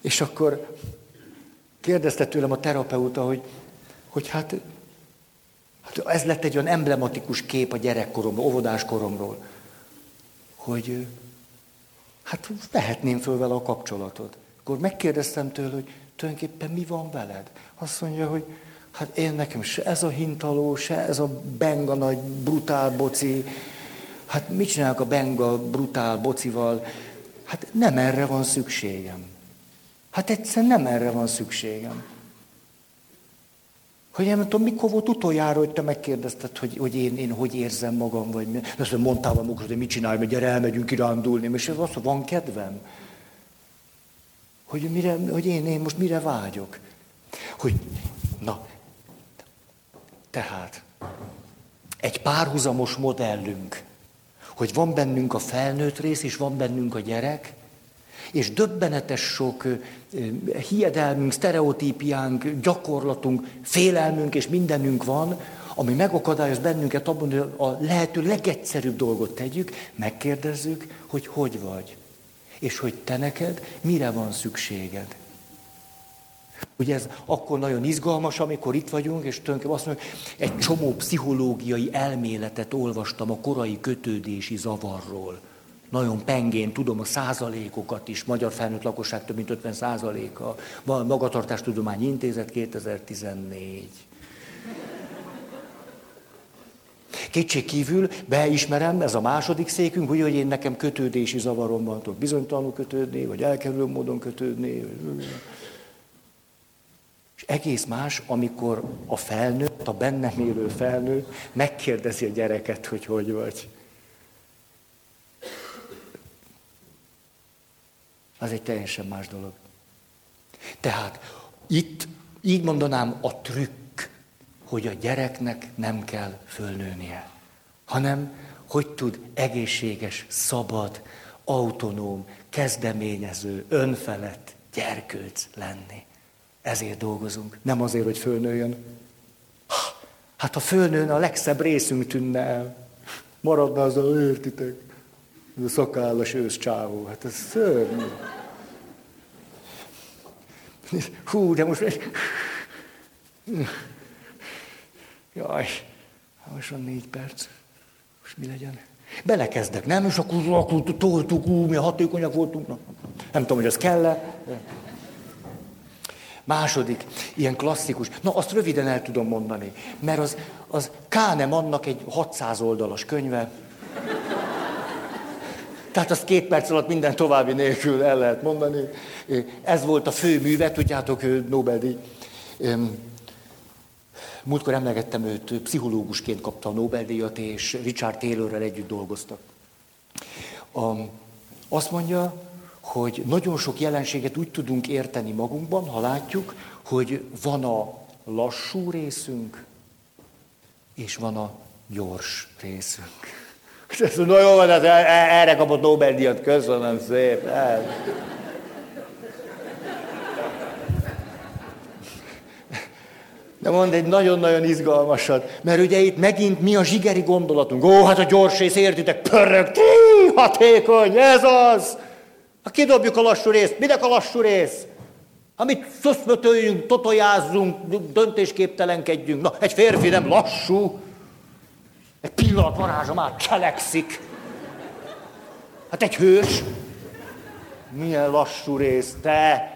És akkor kérdezte tőlem a terapeuta, hogy, hogy hát, hát ez lett egy olyan emblematikus kép a gyerekkoromról, óvodáskoromról, hogy hát vehetném föl vele a kapcsolatot. Akkor megkérdeztem tőle, hogy tulajdonképpen mi van veled? Azt mondja, hogy hát én nekem se ez a hintaló, se ez a benga nagy brutál boci, hát mit csinálok a benga brutál bocival? Hát nem erre van szükségem. Hát egyszerűen nem erre van szükségem. Hogy én nem tudom, mikor volt utoljára, hogy te megkérdezted, hogy, hogy én, én hogy érzem magam, vagy mi. Azt mondtál magad, hogy mit csinálj, mert gyere, elmegyünk kirándulni. És ez azt, van kedvem. Hogy, mire, hogy én, én most mire vágyok. Hogy, na, tehát, egy párhuzamos modellünk, hogy van bennünk a felnőtt rész, és van bennünk a gyerek, és döbbenetes sok hiedelmünk, sztereotípiánk, gyakorlatunk, félelmünk és mindenünk van, ami megakadályoz bennünket abban, hogy a lehető legegyszerűbb dolgot tegyük, megkérdezzük, hogy hogy vagy, és hogy te neked mire van szükséged. Ugye ez akkor nagyon izgalmas, amikor itt vagyunk, és tulajdonképpen azt mondjuk, egy csomó pszichológiai elméletet olvastam a korai kötődési zavarról nagyon pengén tudom a százalékokat is, magyar felnőtt lakosság több mint 50 százaléka, Magatartástudományi Intézet 2014. Kétség kívül beismerem, ez a második székünk, hogy, hogy én nekem kötődési zavarom van, tudok bizonytalanul kötődni, vagy elkerülő módon kötődni. És egész más, amikor a felnőtt, a bennem élő felnőtt megkérdezi a gyereket, hogy hogy vagy. az egy teljesen más dolog. Tehát itt így mondanám a trükk, hogy a gyereknek nem kell fölnőnie, hanem hogy tud egészséges, szabad, autonóm, kezdeményező, önfelett gyerkőc lenni. Ezért dolgozunk, nem azért, hogy fölnőjön. Hát ha fölnőne, a legszebb részünk tűnne el. Maradna az a, értitek, ez a szakállas ősz csávó. Hát ez szörnyű. Hú, de most... Jaj, most van négy perc. Most mi legyen? Belekezdek, nem? És akkor, akkor toltuk, ú, mi hatékonyak voltunk. Na, nem tudom, hogy az kell -e. Második, ilyen klasszikus. Na, azt röviden el tudom mondani, mert az, az Kánem annak egy 600 oldalas könyve. Tehát azt két perc alatt minden további nélkül el lehet mondani. Ez volt a fő műve, tudjátok, Nobel-díj. Múltkor emlegettem őt, pszichológusként kapta a Nobel-díjat, és Richard Taylorrel együtt dolgoztak. A, Azt mondja, hogy nagyon sok jelenséget úgy tudunk érteni magunkban, ha látjuk, hogy van a lassú részünk, és van a gyors részünk. És ezt mondja, jó van, erre kapott Nobel-díjat, köszönöm szépen. De mond egy nagyon-nagyon izgalmasat, mert ugye itt megint mi a zsigeri gondolatunk. Ó, hát a gyors rész, értitek, pörög, tí, hatékony, ez az. Ha kidobjuk a lassú részt, minek a lassú rész? Amit szöszmötöljünk, totojázzunk, döntésképtelenkedjünk. Na, egy férfi nem lassú. Egy pillanat varázsa már cselekszik. Hát egy hős. Milyen lassú rész, te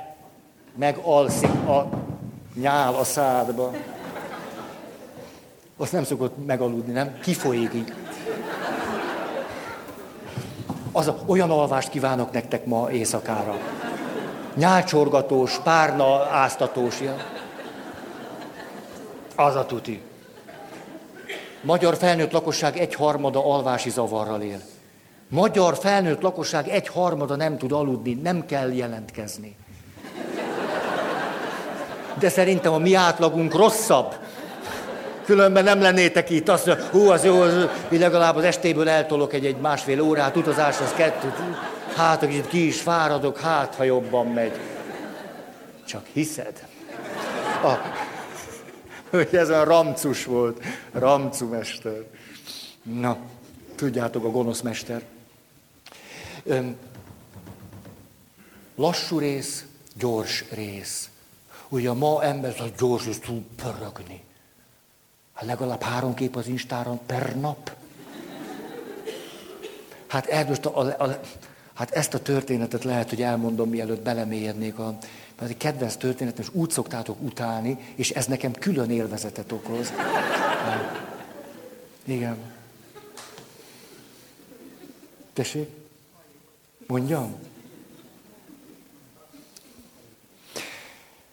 megalszik a nyál a szádba. Azt nem szokott megaludni, nem? Kifolyik így. Az a, olyan alvást kívánok nektek ma éjszakára. Nyálcsorgatós, párna áztatós. Ilyen. Az a tuti. Magyar felnőtt lakosság egy harmada alvási zavarral él. Magyar felnőtt lakosság egy harmada nem tud aludni, nem kell jelentkezni. De szerintem a mi átlagunk rosszabb. Különben nem lennétek itt, azt mondja, hú, az jó, az, legalább az estéből eltolok egy, egy másfél órát, utazás az kettőt, hát, hogy ki is fáradok, hát, ha jobban megy. Csak hiszed? A, hogy ez a ramcus volt, ramcu mester. Na, tudjátok, a gonosz mester. Öm, lassú rész, gyors rész. Ugye ma ember az gyors, és tud pörögni. Hát legalább három kép az Instáron per nap. Hát, elmmost a, a, a, hát ezt a történetet lehet, hogy elmondom, mielőtt belemélyednék a, mert egy kedvenc történetem, és úgy szoktátok utálni, és ez nekem külön élvezetet okoz. Igen. Tessék? Mondjam?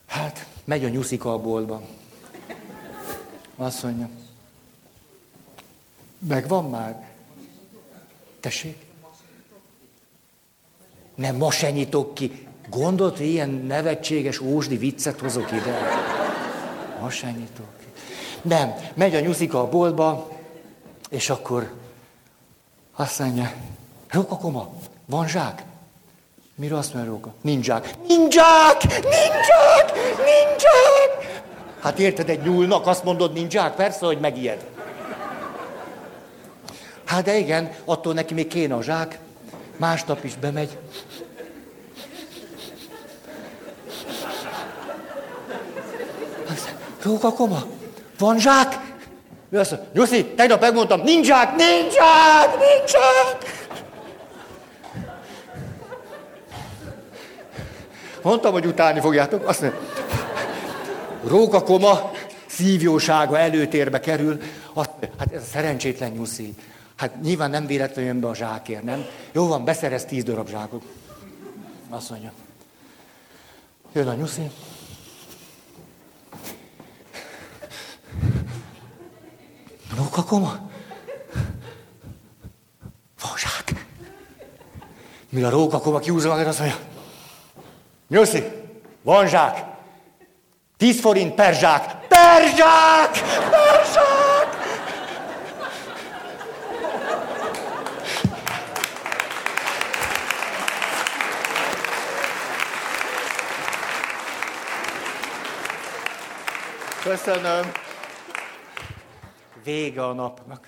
Hát, megy a nyuszika a boltba. Azt mondja, megvan már? Tessék? Nem, ma se nyitok ki. Gondolt, hogy ilyen nevetséges ósdi viccet hozok ide? Ma se nyitok ki. Nem, megy a nyuszika a boltba, és akkor azt mondja, Rókakoma, van zsák? Mire azt mondja Róka? Nincs zsák. Nincs zsák! Nincs zsák! Nincs zsák! Hát érted, egy nyúlnak azt mondod, nincs zsák? Persze, hogy megijed. Hát de igen, attól neki még kéne a zsák. Másnap is bemegy. Róka koma, van zsák? Ő azt mondja, Nyuszi, tegnap megmondtam, nincs zsák, nincs zsák, nincs zsák. Mondtam, hogy utálni fogjátok. Azt mondja, rókakoma szívjósága előtérbe kerül. Azt, hát ez a szerencsétlen nyuszi. Hát nyilván nem véletlenül jön be a zsákért, nem? Jó van, beszerez tíz darab zsákot. Azt mondja. Jön a nyuszi. Rókakoma? Van zsák. Mire a rókakoma kiúzza magát, azt mondja. Nyuszi, van zsák. Tíz forint per zsák. Per zsák! Per zsák! Köszönöm. Vége a napnak.